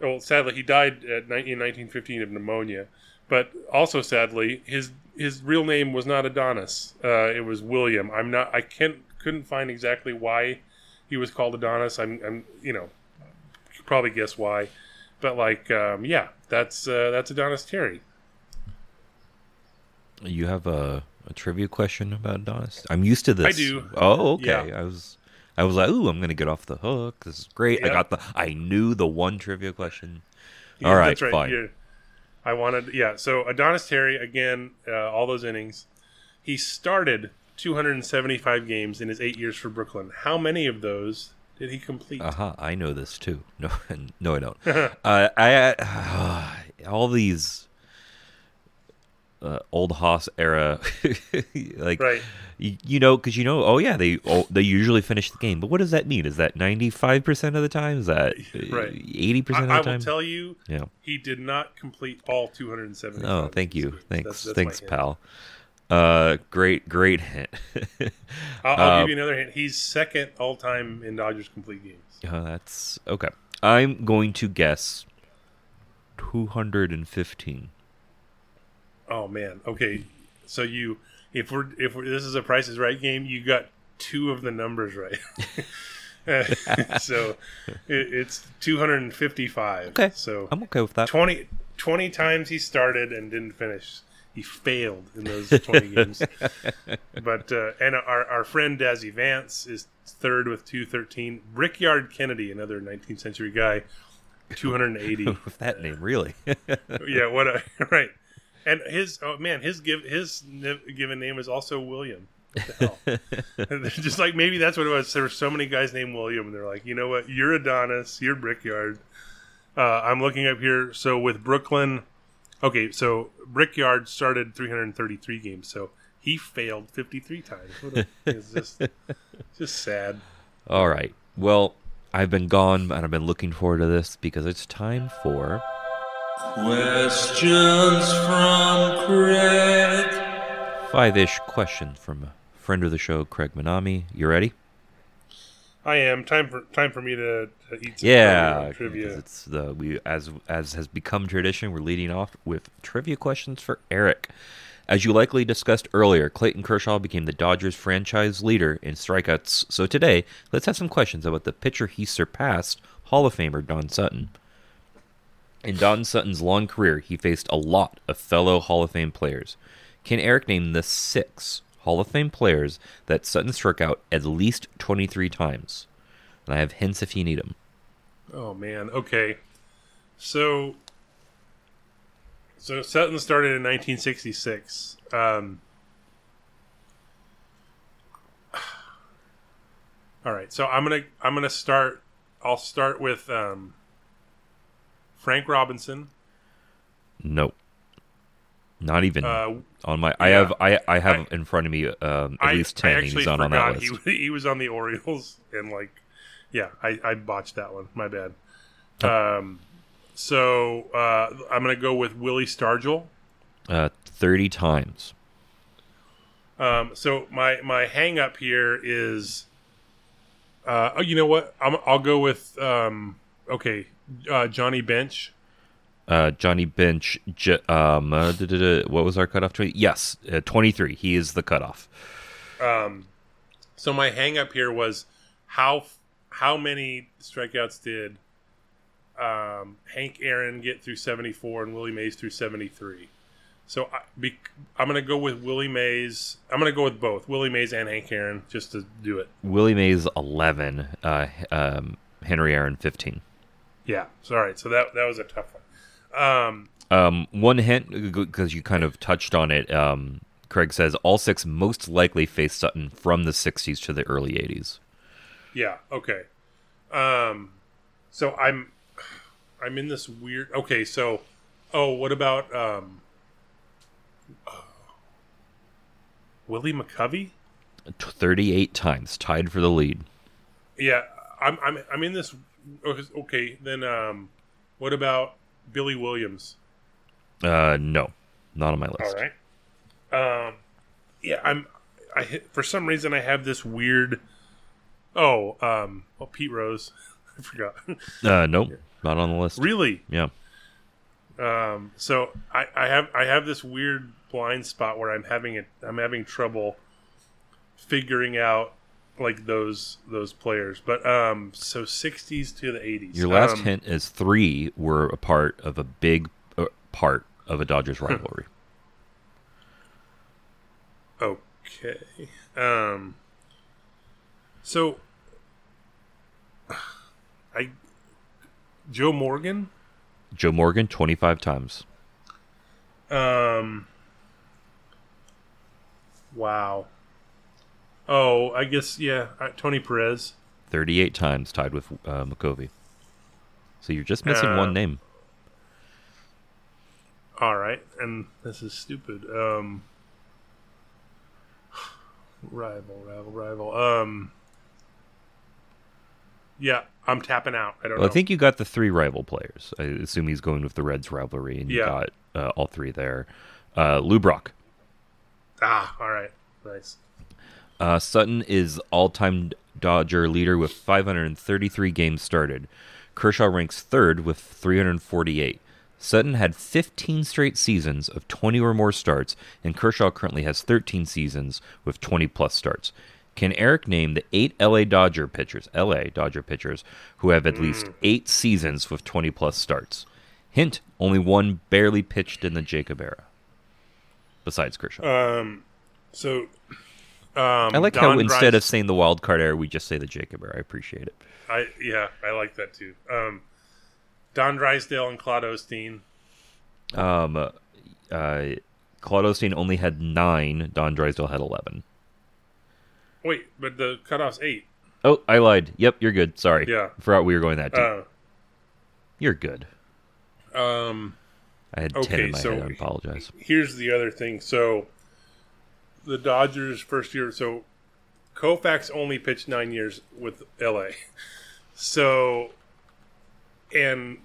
well, sadly, he died at, in 1915 of pneumonia. But also sadly, his his real name was not Adonis. Uh, it was William. I'm not. I can't couldn't find exactly why he was called Adonis. I'm, I'm you know, probably guess why. But like, um, yeah, that's uh, that's Adonis Terry. You have a, a trivia question about Adonis? I'm used to this. I do. Oh, okay. Yeah. I was I was like, "Ooh, I'm gonna get off the hook. This is great." Yep. I got the. I knew the one trivia question. Yeah, all right, that's right. Fine. I wanted, yeah. So Adonis Terry again, uh, all those innings. He started 275 games in his eight years for Brooklyn. How many of those did he complete? Uh huh. I know this too. No, no, I don't. uh, I uh, all these uh, old Haas era, like right. you, you know, because you know, oh yeah, they oh, they usually finish the game. But what does that mean? Is that ninety five percent of the time? Is that eighty percent of the I time? I will tell you, yeah. he did not complete all two hundred and seventy. Oh, thank you, thanks, that's, that's thanks, pal. Uh, great, great hint. I'll, I'll uh, give you another hint. He's second all time in Dodgers complete games. Uh, that's okay. I'm going to guess two hundred and fifteen. Oh man. Okay. So you, if we're if we're, this is a Price is Right game, you got two of the numbers right. so it, it's 255. Okay. So I'm okay with that. 20, 20 times he started and didn't finish. He failed in those 20 games. But uh, and our our friend Dazzy Vance is third with 213. Brickyard Kennedy, another 19th century guy, 280. with that name, really? yeah. What a right. And his oh man, his give his given name is also William. What the hell? Just like maybe that's what it was. There were so many guys named William, and they're like, you know what? You're Adonis. You're Brickyard. Uh, I'm looking up here. So with Brooklyn, okay, so Brickyard started 333 games, so he failed 53 times. What it's just, just sad. All right. Well, I've been gone, and I've been looking forward to this because it's time for Questions from Craig. five-ish questions from a friend of the show, Craig Manami. You ready? I am time for time for me to, to eat some Yeah, trivia. because it's the we as as has become tradition. We're leading off with trivia questions for Eric. As you likely discussed earlier, Clayton Kershaw became the Dodgers franchise leader in strikeouts. So today, let's have some questions about the pitcher he surpassed, Hall of Famer Don Sutton. In Don Sutton's long career, he faced a lot of fellow Hall of Fame players. Can Eric name the six Hall of Fame players that Sutton struck out at least 23 times? And I have hints if you need them. Oh man. Okay. So so Sutton started in 1966. Um, all right. So I'm gonna I'm gonna start. I'll start with um, Frank Robinson. No. Not even Uh, on my. I have. I. I have I- in front of me um, at I, least I ten. He's not on that list. He, he was on the Orioles, and like, yeah, I, I botched that one. My bad. Oh. Um, so uh, I'm gonna go with Willie Stargell. Uh, Thirty times. Um, so my my hang up here is, uh, oh, you know what? I'm, I'll go with um, okay, uh, Johnny Bench. Uh, Johnny Bench. J- um. uh, what was our cutoff? Twenty. Yes. Uh, Twenty-three. He is the cutoff. Um, so my hang up here was how how many strikeouts did um, Hank Aaron get through 74 and Willie Mays through 73? So I, be, I'm going to go with Willie Mays. I'm going to go with both Willie Mays and Hank Aaron just to do it. Willie Mays eleven. Uh, um, Henry Aaron fifteen. Yeah. So all right. So that that was a tough one. Um, Um, one hint because you kind of touched on it. Um, Craig says all six most likely faced Sutton from the '60s to the early '80s. Yeah. Okay. Um. So I'm, I'm in this weird. Okay. So, oh, what about um, Willie McCovey? Thirty-eight times, tied for the lead. Yeah. I'm. I'm. I'm in this. Okay. Then um, what about Billy Williams? Uh, no, not on my list. All right. Um. Yeah. I'm. I for some reason I have this weird. Oh. Um. Oh, Pete Rose. I forgot. Uh, nope, not on the list. really. Yeah. Um, so I, I have I have this weird blind spot where I'm having it I'm having trouble figuring out like those those players. But um, so 60s to the 80s. Your last Um, hint is three were a part of a big uh, part of a Dodgers rivalry. Okay. Um. So I Joe Morgan. Joe Morgan, 25 times. Um. Wow. Oh, I guess yeah. Uh, Tony Perez. 38 times, tied with uh, McCovey. So you're just missing Uh, one name. All right, and this is stupid. Um, rival, rival, rival. Um, yeah, I'm tapping out. I don't Well, know. I think you got the three rival players. I assume he's going with the Reds rivalry, and you got uh, all three there. Uh, Lou Brock. ah, all right, nice. Uh, Sutton is all-time Dodger leader with 533 games started. Kershaw ranks third with 348. Sutton had 15 straight seasons of 20 or more starts, and Kershaw currently has 13 seasons with 20 plus starts. Can Eric name the eight LA Dodger pitchers, LA Dodger pitchers, who have at least eight seasons with 20 plus starts? Hint: only one barely pitched in the Jacob era, besides Kershaw. Um, so um, I like Don how instead of saying the wild card era, we just say the Jacob era. I appreciate it. I yeah, I like that too. Um, Don Drysdale and Claude Osteen. Um, uh, Claude Osteen only had nine. Don Drysdale had eleven. Wait, but the cutoff's eight. Oh, I lied. Yep, you're good. Sorry. Yeah. Forgot we were going that deep. Uh, you're good. um, I had ten in my so head. I apologize. here's the other thing. So, the Dodgers' first year. So, Koufax only pitched nine years with LA. So, and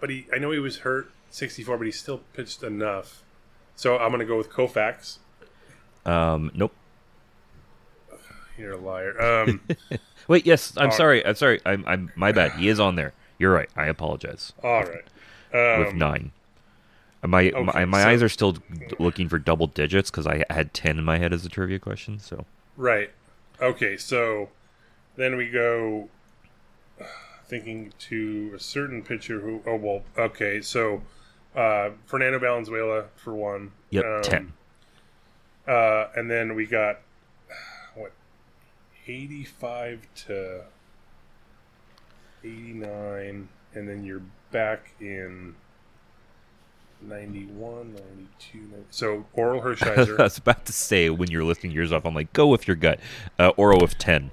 but he, I know he was hurt 64, but he still pitched enough. So I'm gonna go with Koufax. Um, nope. You're a liar. Um, Wait, yes. I'm All sorry. I'm sorry. I'm, I'm. My bad. He is on there. You're right. I apologize. all right. Um, With nine. My my, okay, my so- eyes are still looking for double digits because I had ten in my head as a trivia question. So Right. Okay, so then we go thinking to a certain pitcher who oh well okay, so uh Fernando Valenzuela for one. yep, Um, ten. Uh and then we got what 85 to 89 and then you're back in 91 92 90. so Orel Hershiser. I was about to say when you're listing yours off, I'm like, go with your gut. Uh, Orel with ten.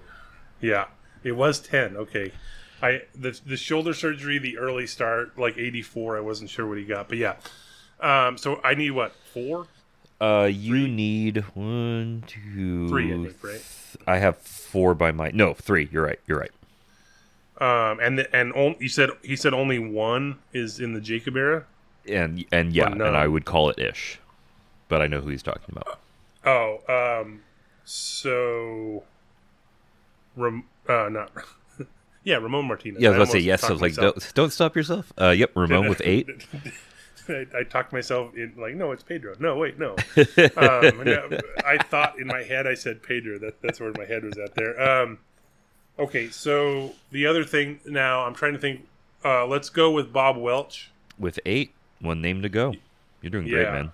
Yeah, it was ten. Okay, I the the shoulder surgery, the early start, like eighty four. I wasn't sure what he got, but yeah. Um, so I need what four? Uh, you need one, two, Three, I think, right? I have four by my no three. You're right. You're right. Um, and the, and on, you said he said only one is in the Jacob era. And and yeah, Well, no. and I would call it ish, but I know who he's talking about. Oh, um, so, Ram, uh, not, yeah, Ramon Martinez. Yeah, I was about to say yes. I was like, don't, don't stop yourself. Uh, yep, Ramon with eight. I, I talked myself in like, no, it's Pedro. No, wait, no. um, no, I thought in my head I said Pedro. That that's where my head was at there. Um, okay, so the other thing now I'm trying to think. Uh, let's go with Bob Welch. with eight, one name to go. You're doing great, Yeah.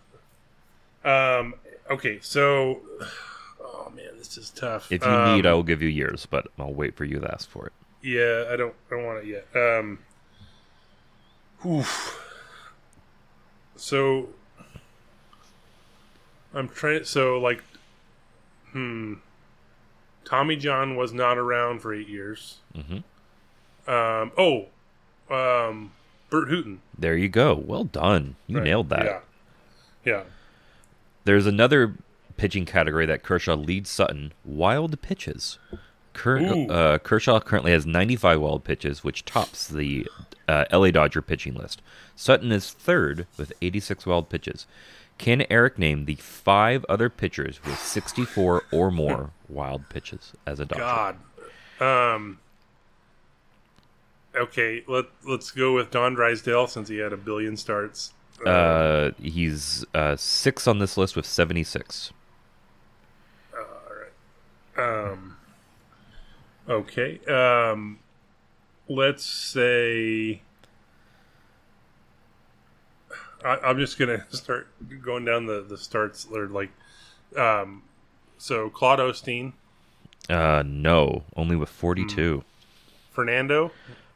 man. Um, okay, so oh man, this is tough. If you Um, need, I will give you years, but I'll wait for you to ask for it. Yeah, I don't. I don't want it yet. Um. oof. So. I'm trying. So like, hmm. Tommy John was not around for eight years. Mm-hmm. Um. Oh. Um. Burt Hooton. There you go. Well done. You Right, nailed that. Yeah. Yeah. There's another pitching category that Kershaw leads Sutton: wild pitches. Ooh. uh, Kershaw currently has 95 wild pitches, which tops the uh, LA Dodger pitching list. Sutton is third with 86 wild pitches. Can Eric name the five other pitchers with 64 or more wild pitches as a Dodger? God. Um. Okay, let let's go with Don Drysdale since he had a billion starts. Uh, he's uh, six on this list with 76. Um. Okay. Um. Let's say. I, I'm just gonna start going down the the starts. Or like, um. So Claude Osteen, Uh, no, only with 42. Fernando.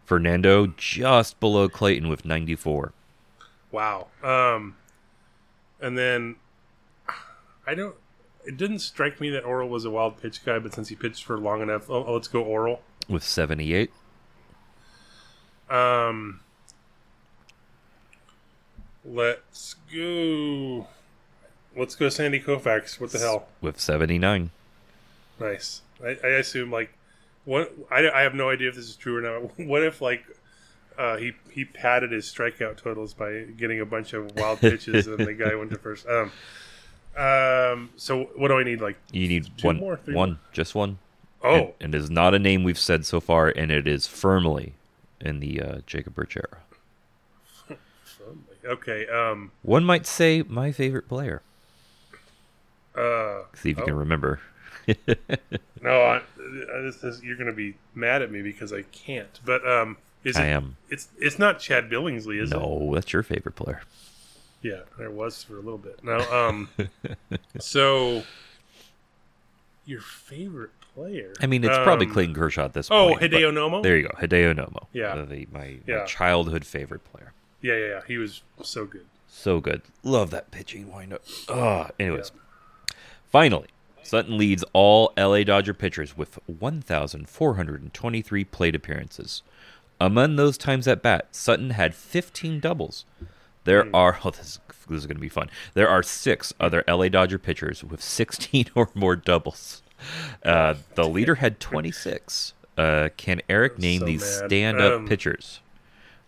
Fernando just below Clayton with 94. Wow. Um. And then, I don't. It didn't strike me that Orel was a wild pitch guy, but since he pitched for long enough, oh, let's go Orel. with 78. Um, let's go. Let's go Sandy Koufax. What the hell? With 79. Nice. I, I assume like what I, I have no idea if this is true or not. What if like uh, he he padded his strikeout totals by getting a bunch of wild pitches and the guy went to first. Um, um. So what do I need? Like You need Two one, more, three one, more? just one. oh And, and it is not a name we've said so far, and it is firmly in the uh, Jacob Birch era. okay. Um. One might say my favorite player. Uh. See if you Oh. can remember. No. I, I- this is, you're gonna be mad at me because I can't. But um. Is it, I am. It's it's not Chad Billingsley, is it? No, that's your favorite player. Yeah, there was for a little bit. No, um, so your favorite player? I mean, it's probably Um, Clayton Kershaw at this Oh, point. but Hideo Nomo. There you go, Hideo Nomo. Yeah. The, my, my childhood favorite player. Yeah, yeah, yeah. He was so good. So good. Love that pitching windup. Ah, anyways. Finally, Sutton leads all LA Dodger pitchers with 1,423 plate appearances. Among those times at bat, Sutton had 15 doubles. There are oh, this, this is going to be fun. There are six other LA Dodger pitchers with 16 or more doubles. Uh, the leader had 26. Uh, can Eric name so these stand-up Um, pitchers?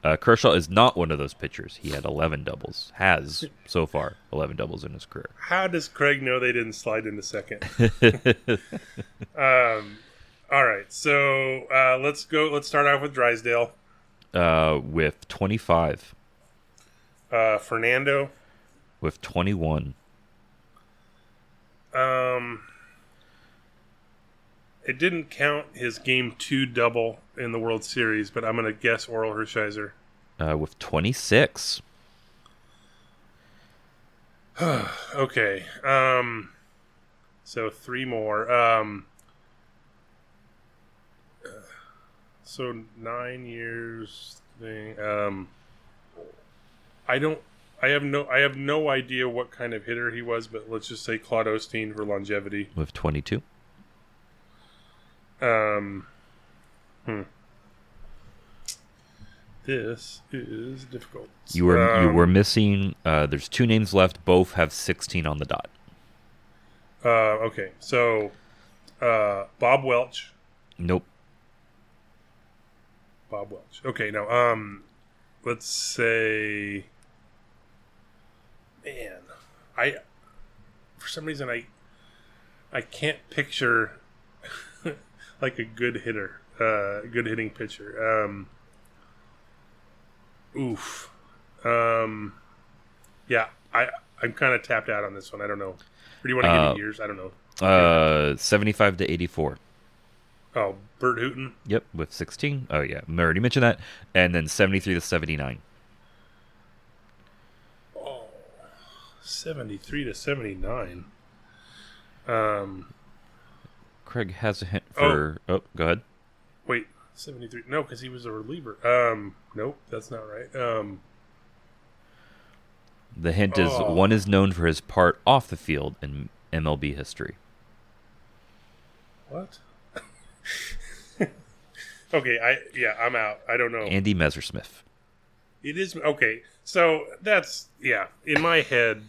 Uh, Kershaw is not one of those pitchers. He had 11 doubles. Has so far 11 doubles in his career. How does Craig know they didn't slide into second? um, all right, so uh, let's go. Let's start off with Drysdale. Uh, with 25, Uh, Fernando. with 21. Um, it didn't count his game two double in the World Series, but I'm going to guess Orel Hershiser. Uh, with 26. Okay. Um, so three more. Um, uh, so nine years thing. Um, I don't. I have no. I have no idea what kind of hitter he was, but let's just say Claude Osteen for longevity. With 22. Um, hmm. This is difficult. You were you Um, were missing. Uh, there's two names left. Both have 16 on the dot. Uh, okay, so uh, Bob Welch. Nope. Bob Welch. Okay, now um, let's say, man, I for some reason I I can't picture like a good hitter, uh, good hitting pitcher. Um, oof. Um, yeah, I I'm kind of tapped out on this one. I don't know. Or do you want to give Uh, me years? I don't know. Uh, 75 to 84. Oh, Burt Hooton. Yep, with 16. Oh yeah, I already mentioned that. And then 73 to 79. 73 to 79. Um, Craig has a hint Oh. for. Oh, go ahead. wait, 73. No, because he was a reliever. Um, nope, that's not right. Um, The hint is Oh. one is known for his part off the field in MLB history. what? okay, I yeah, I'm out. I don't know. Andy Messersmith. It is okay. So that's yeah. In my head,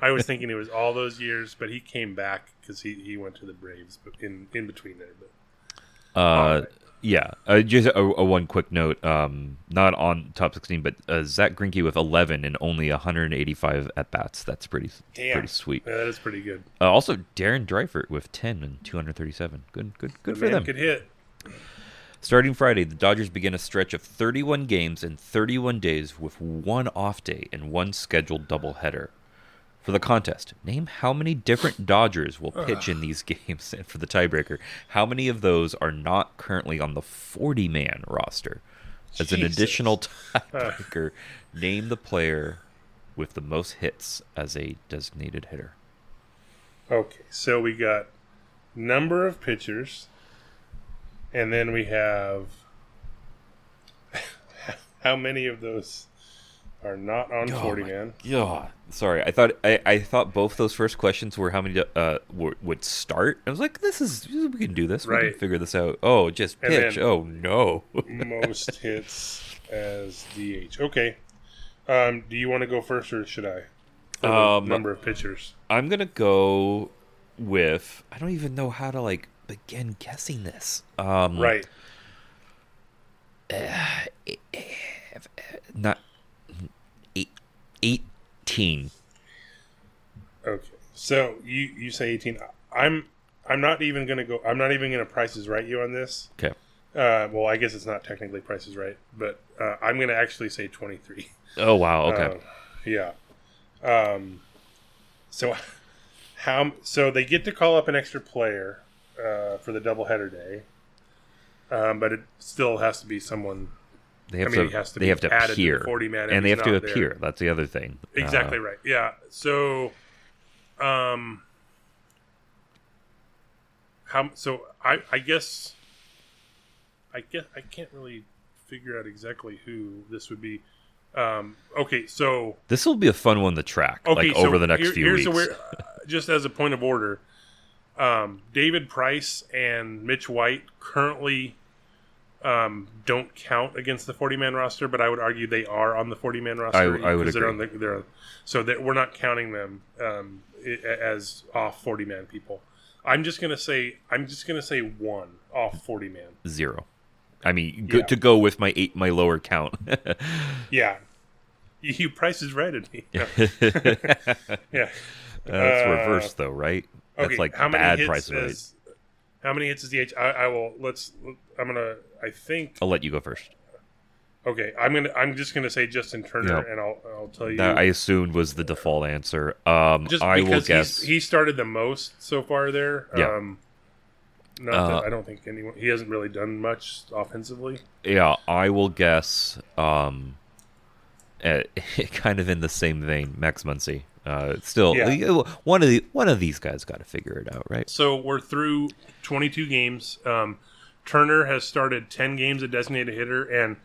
I was thinking it was all those years, but he came back because he, he went to the Braves, but in in between there. But Uh, yeah. Uh, just a, a one quick note. Um, not on top 16, but uh, Zack Greinke with 11 and only 185 at bats. That's pretty damn, pretty sweet. Yeah, that is pretty good. Uh, also, Darren Dreifort with 10 and 237. Good, good, good The for them. Could hit. Starting Friday, the Dodgers begin a stretch of 31 games in 31 days with one off day and one scheduled doubleheader. For the contest, name how many different Dodgers will pitch in these games, and for the tiebreaker, how many of those are not currently on the 40 man roster? As an additional tiebreaker, name the player with the most hits as a designated hitter. Okay, so we got number of pitchers, and then we have how many of those are not on forty man. Yeah, sorry. I thought I, I thought both those first questions were how many uh were, would start. I was like, this is we can do this. We Right. can figure this out. Oh, just pitch. oh no. Most hits as DH. Okay. Um, do you want to go first, or should I? Um, number of pitchers. I'm gonna go with. I don't even know how to like begin guessing this. Um, Right. Uh, Not eighteen. Okay. So you you say eighteen. I'm I'm not even gonna go. I'm not even gonna prices right you on this. Okay. Uh, well, I guess it's not technically prices right, but uh, I'm gonna actually say twenty three. Oh wow. Okay. Uh, yeah. Um, so how? So they get to call up an extra player uh, for the doubleheader day, um, but it still has to be someone. they have I mean, to. has to they be have to added to appear. 40 man and they have to not there. appear. That's the other thing. Exactly Uh, right. Yeah. So, um, how? So I I guess I guess I can't really figure out exactly who this would be. Um, okay, so This will be a fun one to track. Okay, like so over the next here- few weeks. Weird, just as a point of order, Um, David Price and Mitch White currently um, don't count against the 40 man roster, but I would argue they are on the 40 man roster. I would because they're agree. on the, they're, so that we're not counting them um, as off 40 man people. I'm just gonna say I'm just gonna say one off 40 man. Zero. I mean, good Yeah. to go with my eight, my lower count. Yeah, you, you Price is right at me. Yeah, yeah. That's Uh, reversed though, right? That's Okay, like how many bad hits price is, How many hits is DH? I, I will. Let's. I'm gonna. I think. I'll let you go first. Okay, I'm gonna. I'm just gonna say Justin Turner, Yep. and I'll. I'll tell you. That I assumed was the default answer. Um, just I will because guess. he started the most so far there. Yeah. Um, not Uh, that I don't think anyone. He hasn't really done much offensively. Yeah, I will guess. Um, eh, kind of in the same vein, Max Muncy. Uh, still, Yeah. one of the one of these guys got to figure it out, right? So we're through 22 games. Um, Turner has started 10 games at designated hitter, and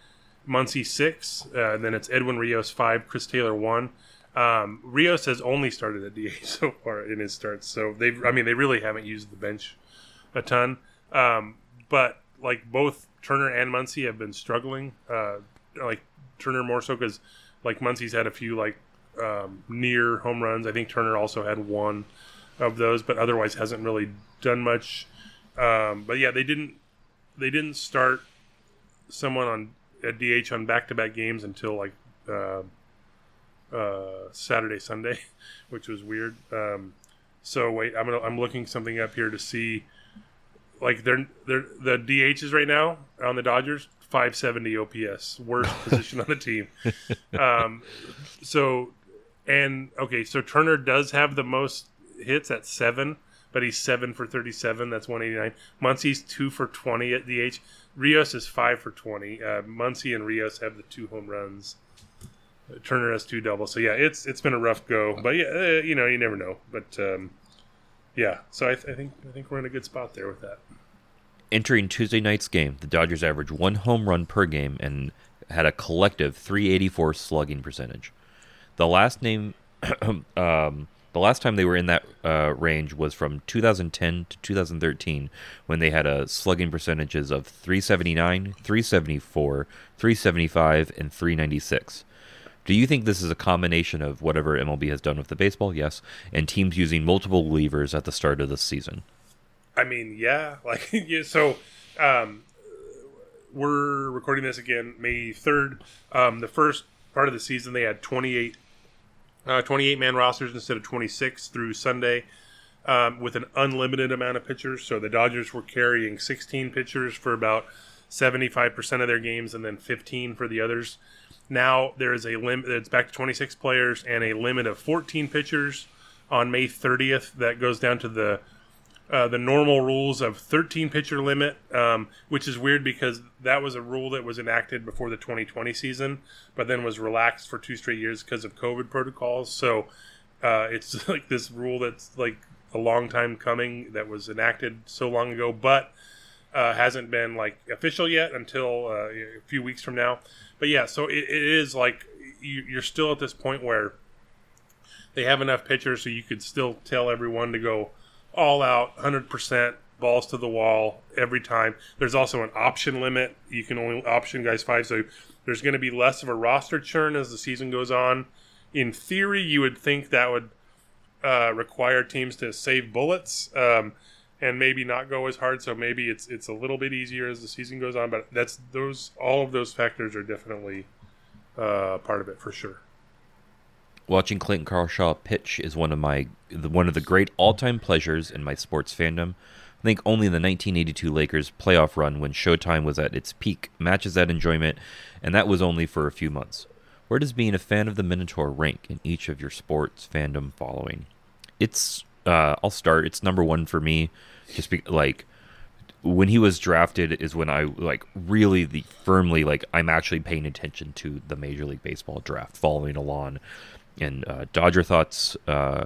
Muncy six. Uh, then it's Edwin Rios five, Chris Taylor one. Um, Rios has only started at DH so far in his starts, so they. I mean, they really haven't used the bench a ton. Um, but like both Turner and Muncy have been struggling. Uh, like Turner more so because like Muncy's had a few like um, near home runs. I think Turner also had one of those, but otherwise hasn't really done much. Um, but yeah, they didn't they didn't start someone on at DH on back to back games until like uh, uh, Saturday Sunday, which was weird. Um, so wait, I'm gonna, I'm looking something up here to see like they're they're the DHs right now on the Dodgers 570 OPS, worst position on the team. Um, so and okay, so Turner does have the most hits at seven, but he's seven for 37. That's 189. Muncy's two for 20 at DH. Rios is five for 20. Uh, Muncy and Rios have the two home runs. Uh, Turner has two doubles. So yeah, it's it's been a rough go, but yeah, uh, you know you never know. But um, yeah, so I, th- I think I think we're in a good spot there with that. Entering Tuesday night's game, the Dodgers averaged one home run per game and had a collective 384 slugging percentage. The last name, um, the last time they were in that uh, range was from 2010 to 2013, when they had a slugging percentages of 379, 374, 375, and 396. Do you think this is a combination of whatever MLB has done with the baseball? Yes, and teams using multiple levers at the start of the season. I mean, yeah, like yeah, so. Um, we're recording this again May third. Um, the first part of the season, they had 28, uh, 28 man rosters instead of twenty six through Sunday, um, with an unlimited amount of pitchers. So the Dodgers were carrying sixteen pitchers for about seventy five percent of their games, and then fifteen for the others. Now there is a limit. It's back to twenty six players and a limit of fourteen pitchers on May thirtieth. That goes down to the uh, the normal rules of 13 pitcher limit, um, which is weird because that was a rule that was enacted before the 2020 season, but then was relaxed for two straight years because of COVID protocols. So uh, it's like this rule that's like a long time coming that was enacted so long ago, but uh, hasn't been like official yet until uh, a few weeks from now. But yeah, so it, it is like you, you're still at this point where they have enough pitchers so you could still tell everyone to go all out 100% balls to the wall every time. There's also an option limit. You can only option guys five so there's going to be less of a roster churn as the season goes on. In theory you would think that would uh, require teams to save bullets um, and maybe not go as hard so maybe it's it's a little bit easier as the season goes on but that's those all of those factors are definitely uh, part of it for sure Watching Clayton Kershaw pitch is one of my the- one of the great all-time pleasures in my sports fandom. I think only the 1982 Lakers playoff run when Showtime was at its peak matches that enjoyment, and that was only for a few months. Where does being a fan of the Minotaur rank in each of your sports fandom following? It's uh, I'll start. It's number one for me, just be, like when he was drafted is when I like really the firmly like I'm actually paying attention to the Major League Baseball draft, following along, and uh, Dodger thoughts, uh,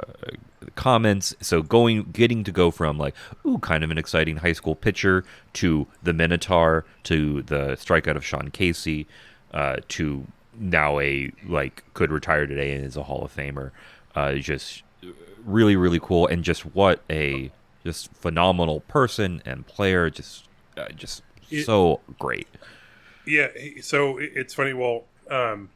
comments. So going, getting to go from like ooh, kind of an exciting high school pitcher to the Minotaur to the strikeout of Sean Casey uh, to now a like could retire today and is a Hall of Famer. Uh, just really really cool and just what a just phenomenal person and player. Just, uh, just It- so great. Yeah, so it's funny. Well, um,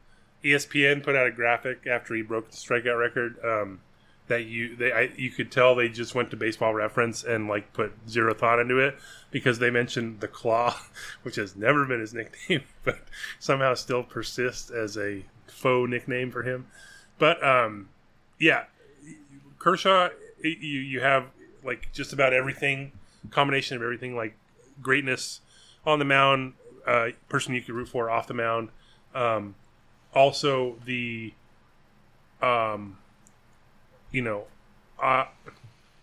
ESPN put out a graphic after he broke the strikeout record um, that you they I, you could tell they just went to Baseball Reference and like put zero thought into it because they mentioned the claw, which has never been his nickname, but somehow still persists as a faux nickname for him. But um, yeah, Kershaw, you you have like just about everything, combination of everything, like greatness on the mound, uh, person you could root for off the mound. Um, also the, um, you know, uh,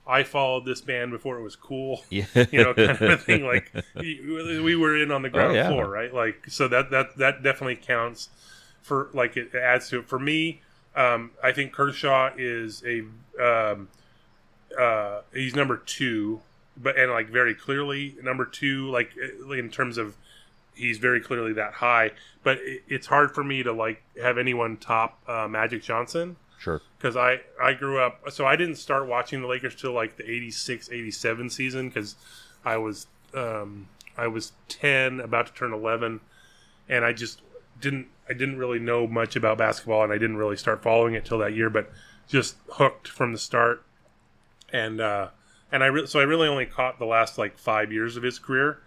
I followed this band before it was cool. Yeah. You know, kind of a thing. Like we we were in on the ground Oh, yeah. floor, right? Like so that that that definitely counts for like it adds to it. For me, um, I think Kershaw is a um, uh, he's number two, but and like very clearly number two, like in terms of he's very clearly that high. But it, it's hard for me to like have anyone top uh, Magic Johnson Sure. because I I grew up so I didn't start watching the Lakers till like the 86 87 season because I was um, I was 10 about to turn 11 and I just didn't I didn't really know much about basketball and I didn't really start following it till that year but just hooked from the start and uh and I re- so I really only caught the last like 5 years of his career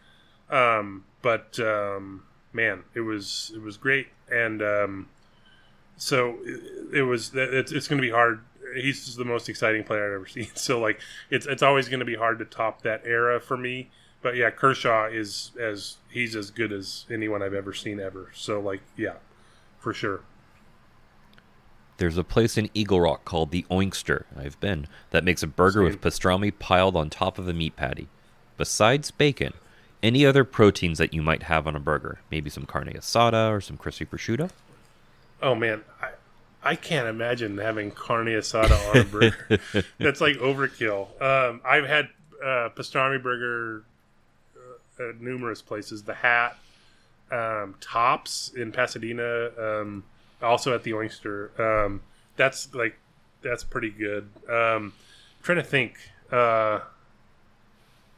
um but um man it was it was great. And um so it, it was it's, it's going to be hard. He's the most exciting player i've ever seen. So like it's it's always going to be hard to top that era for me. But yeah kershaw is as he's as good as anyone i've ever seen ever. So like yeah for sure. There's a place in Eagle Rock called the Oinkster, I've been, that makes a burger with pastrami piled on top of a meat patty. Besides bacon, any other proteins that you might have on a burger? Maybe some carne asada or some crispy prosciutto? oh man i I can't imagine having carne asada on a burger. That's like overkill. Um, I've had uh, pastrami burger uh, at numerous places. The Hat, um, Tops in Pasadena, um, also at the Oinkster. Um, that's like that's pretty good. Um, I'm trying to think. Uh,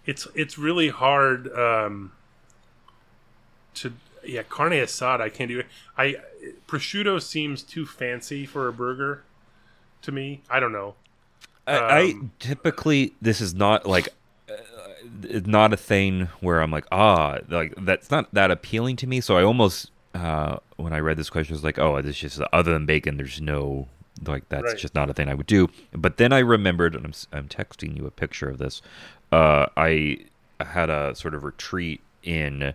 it's it's really hard um, to yeah carne asada. I can't do it. I prosciutto seems too fancy for a burger to me. I don't know. I, I Um, typically this is not like uh, it's not a thing where I'm like ah like that's not that appealing to me. So I almost uh, when I read this question I was like oh this is just other than bacon there's no like that's Right. just not a thing I would do. But then I remembered and I'm I'm texting you a picture of this. Uh, I had a sort of retreat in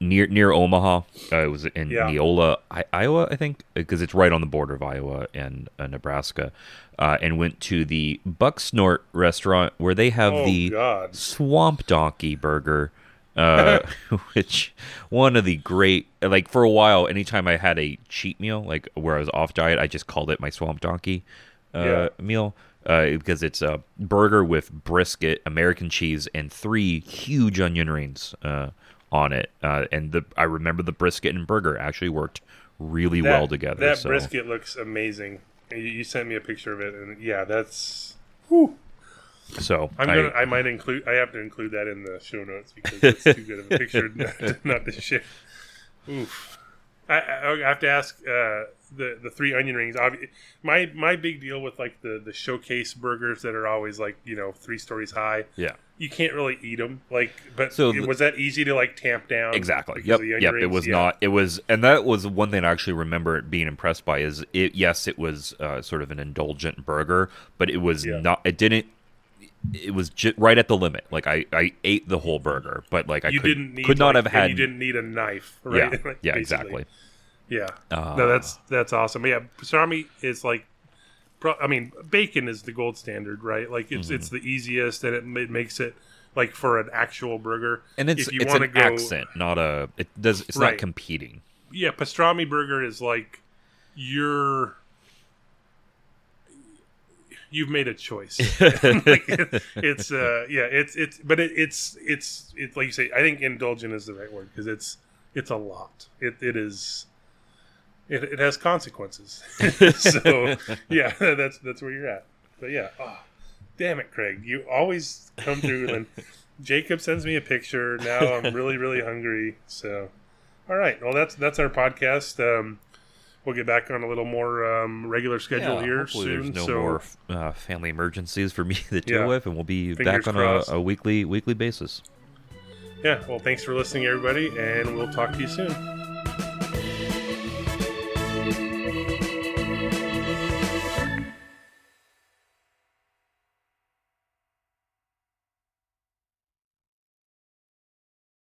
near near Omaha. Uh, it was in Yeah. Neola, I, Iowa, I think, because it's right on the border of Iowa and uh, Nebraska. Uh, and went to the Bucksnort restaurant where they have Oh, the God. Swamp Donkey Burger, uh, which one of the great. Like for a while, anytime I had a cheat meal, like where I was off diet, I just called it my Swamp Donkey uh, Yeah. meal uh, because it's a burger with brisket, American cheese, and three huge onion rings uh, on it. Uh, and the I remember the brisket and burger actually worked really That- well together. That so. brisket looks amazing. You, you sent me a picture of it, and yeah, that's. So I'm I- gonna. I might include. I have to include that in the show notes because it's too good of a picture not, not to share. Oof. I, I have to ask uh, the the three onion rings. My my big deal with like the the showcase burgers that are always like you know three stories high. yeah. You can't really eat them. Like, but So the- was that easy to like tamp down? Exactly. Yep. of the onion Yep. It was Yeah. not. It was, and that was one thing I actually remember being impressed by. Is it? Yes, it was uh, sort of an indulgent burger, but it was Yeah. not. It didn't. It was just right at the limit. Like I, I ate the whole burger, but like I You could, didn't need could not like, have had. You didn't need a knife, right? Yeah. Like, Yeah. Exactly. Yeah. Uh, no, that's that's awesome. Yeah, pastrami is like, pro- I mean, bacon is the gold standard, right? Like it's Mm-hmm. it's the easiest, and it, it makes it like for an actual burger. And it's if you it's an go, accent, not a. It does. It's Right. not competing. Yeah, pastrami burger is like you're. You've made a choice. like, it- it's uh yeah it's it's but it, it's it's it's like you say I think indulgent is the right word because it's it's a lot. It it is. It, it has consequences. so yeah, that's that's where you're at. But yeah, oh, Damn it, Craig! You always come through. and Jacob sends me a picture. Now I'm really, really hungry. So, all right. Well, that's that's our podcast. Um, we'll get back on a little more um, regular schedule Yeah, here soon. There's no so, more uh, family emergencies for me to deal Yeah. with, and we'll be back on a, a weekly weekly basis. yeah. Well, thanks for listening, everybody, and we'll talk to you soon.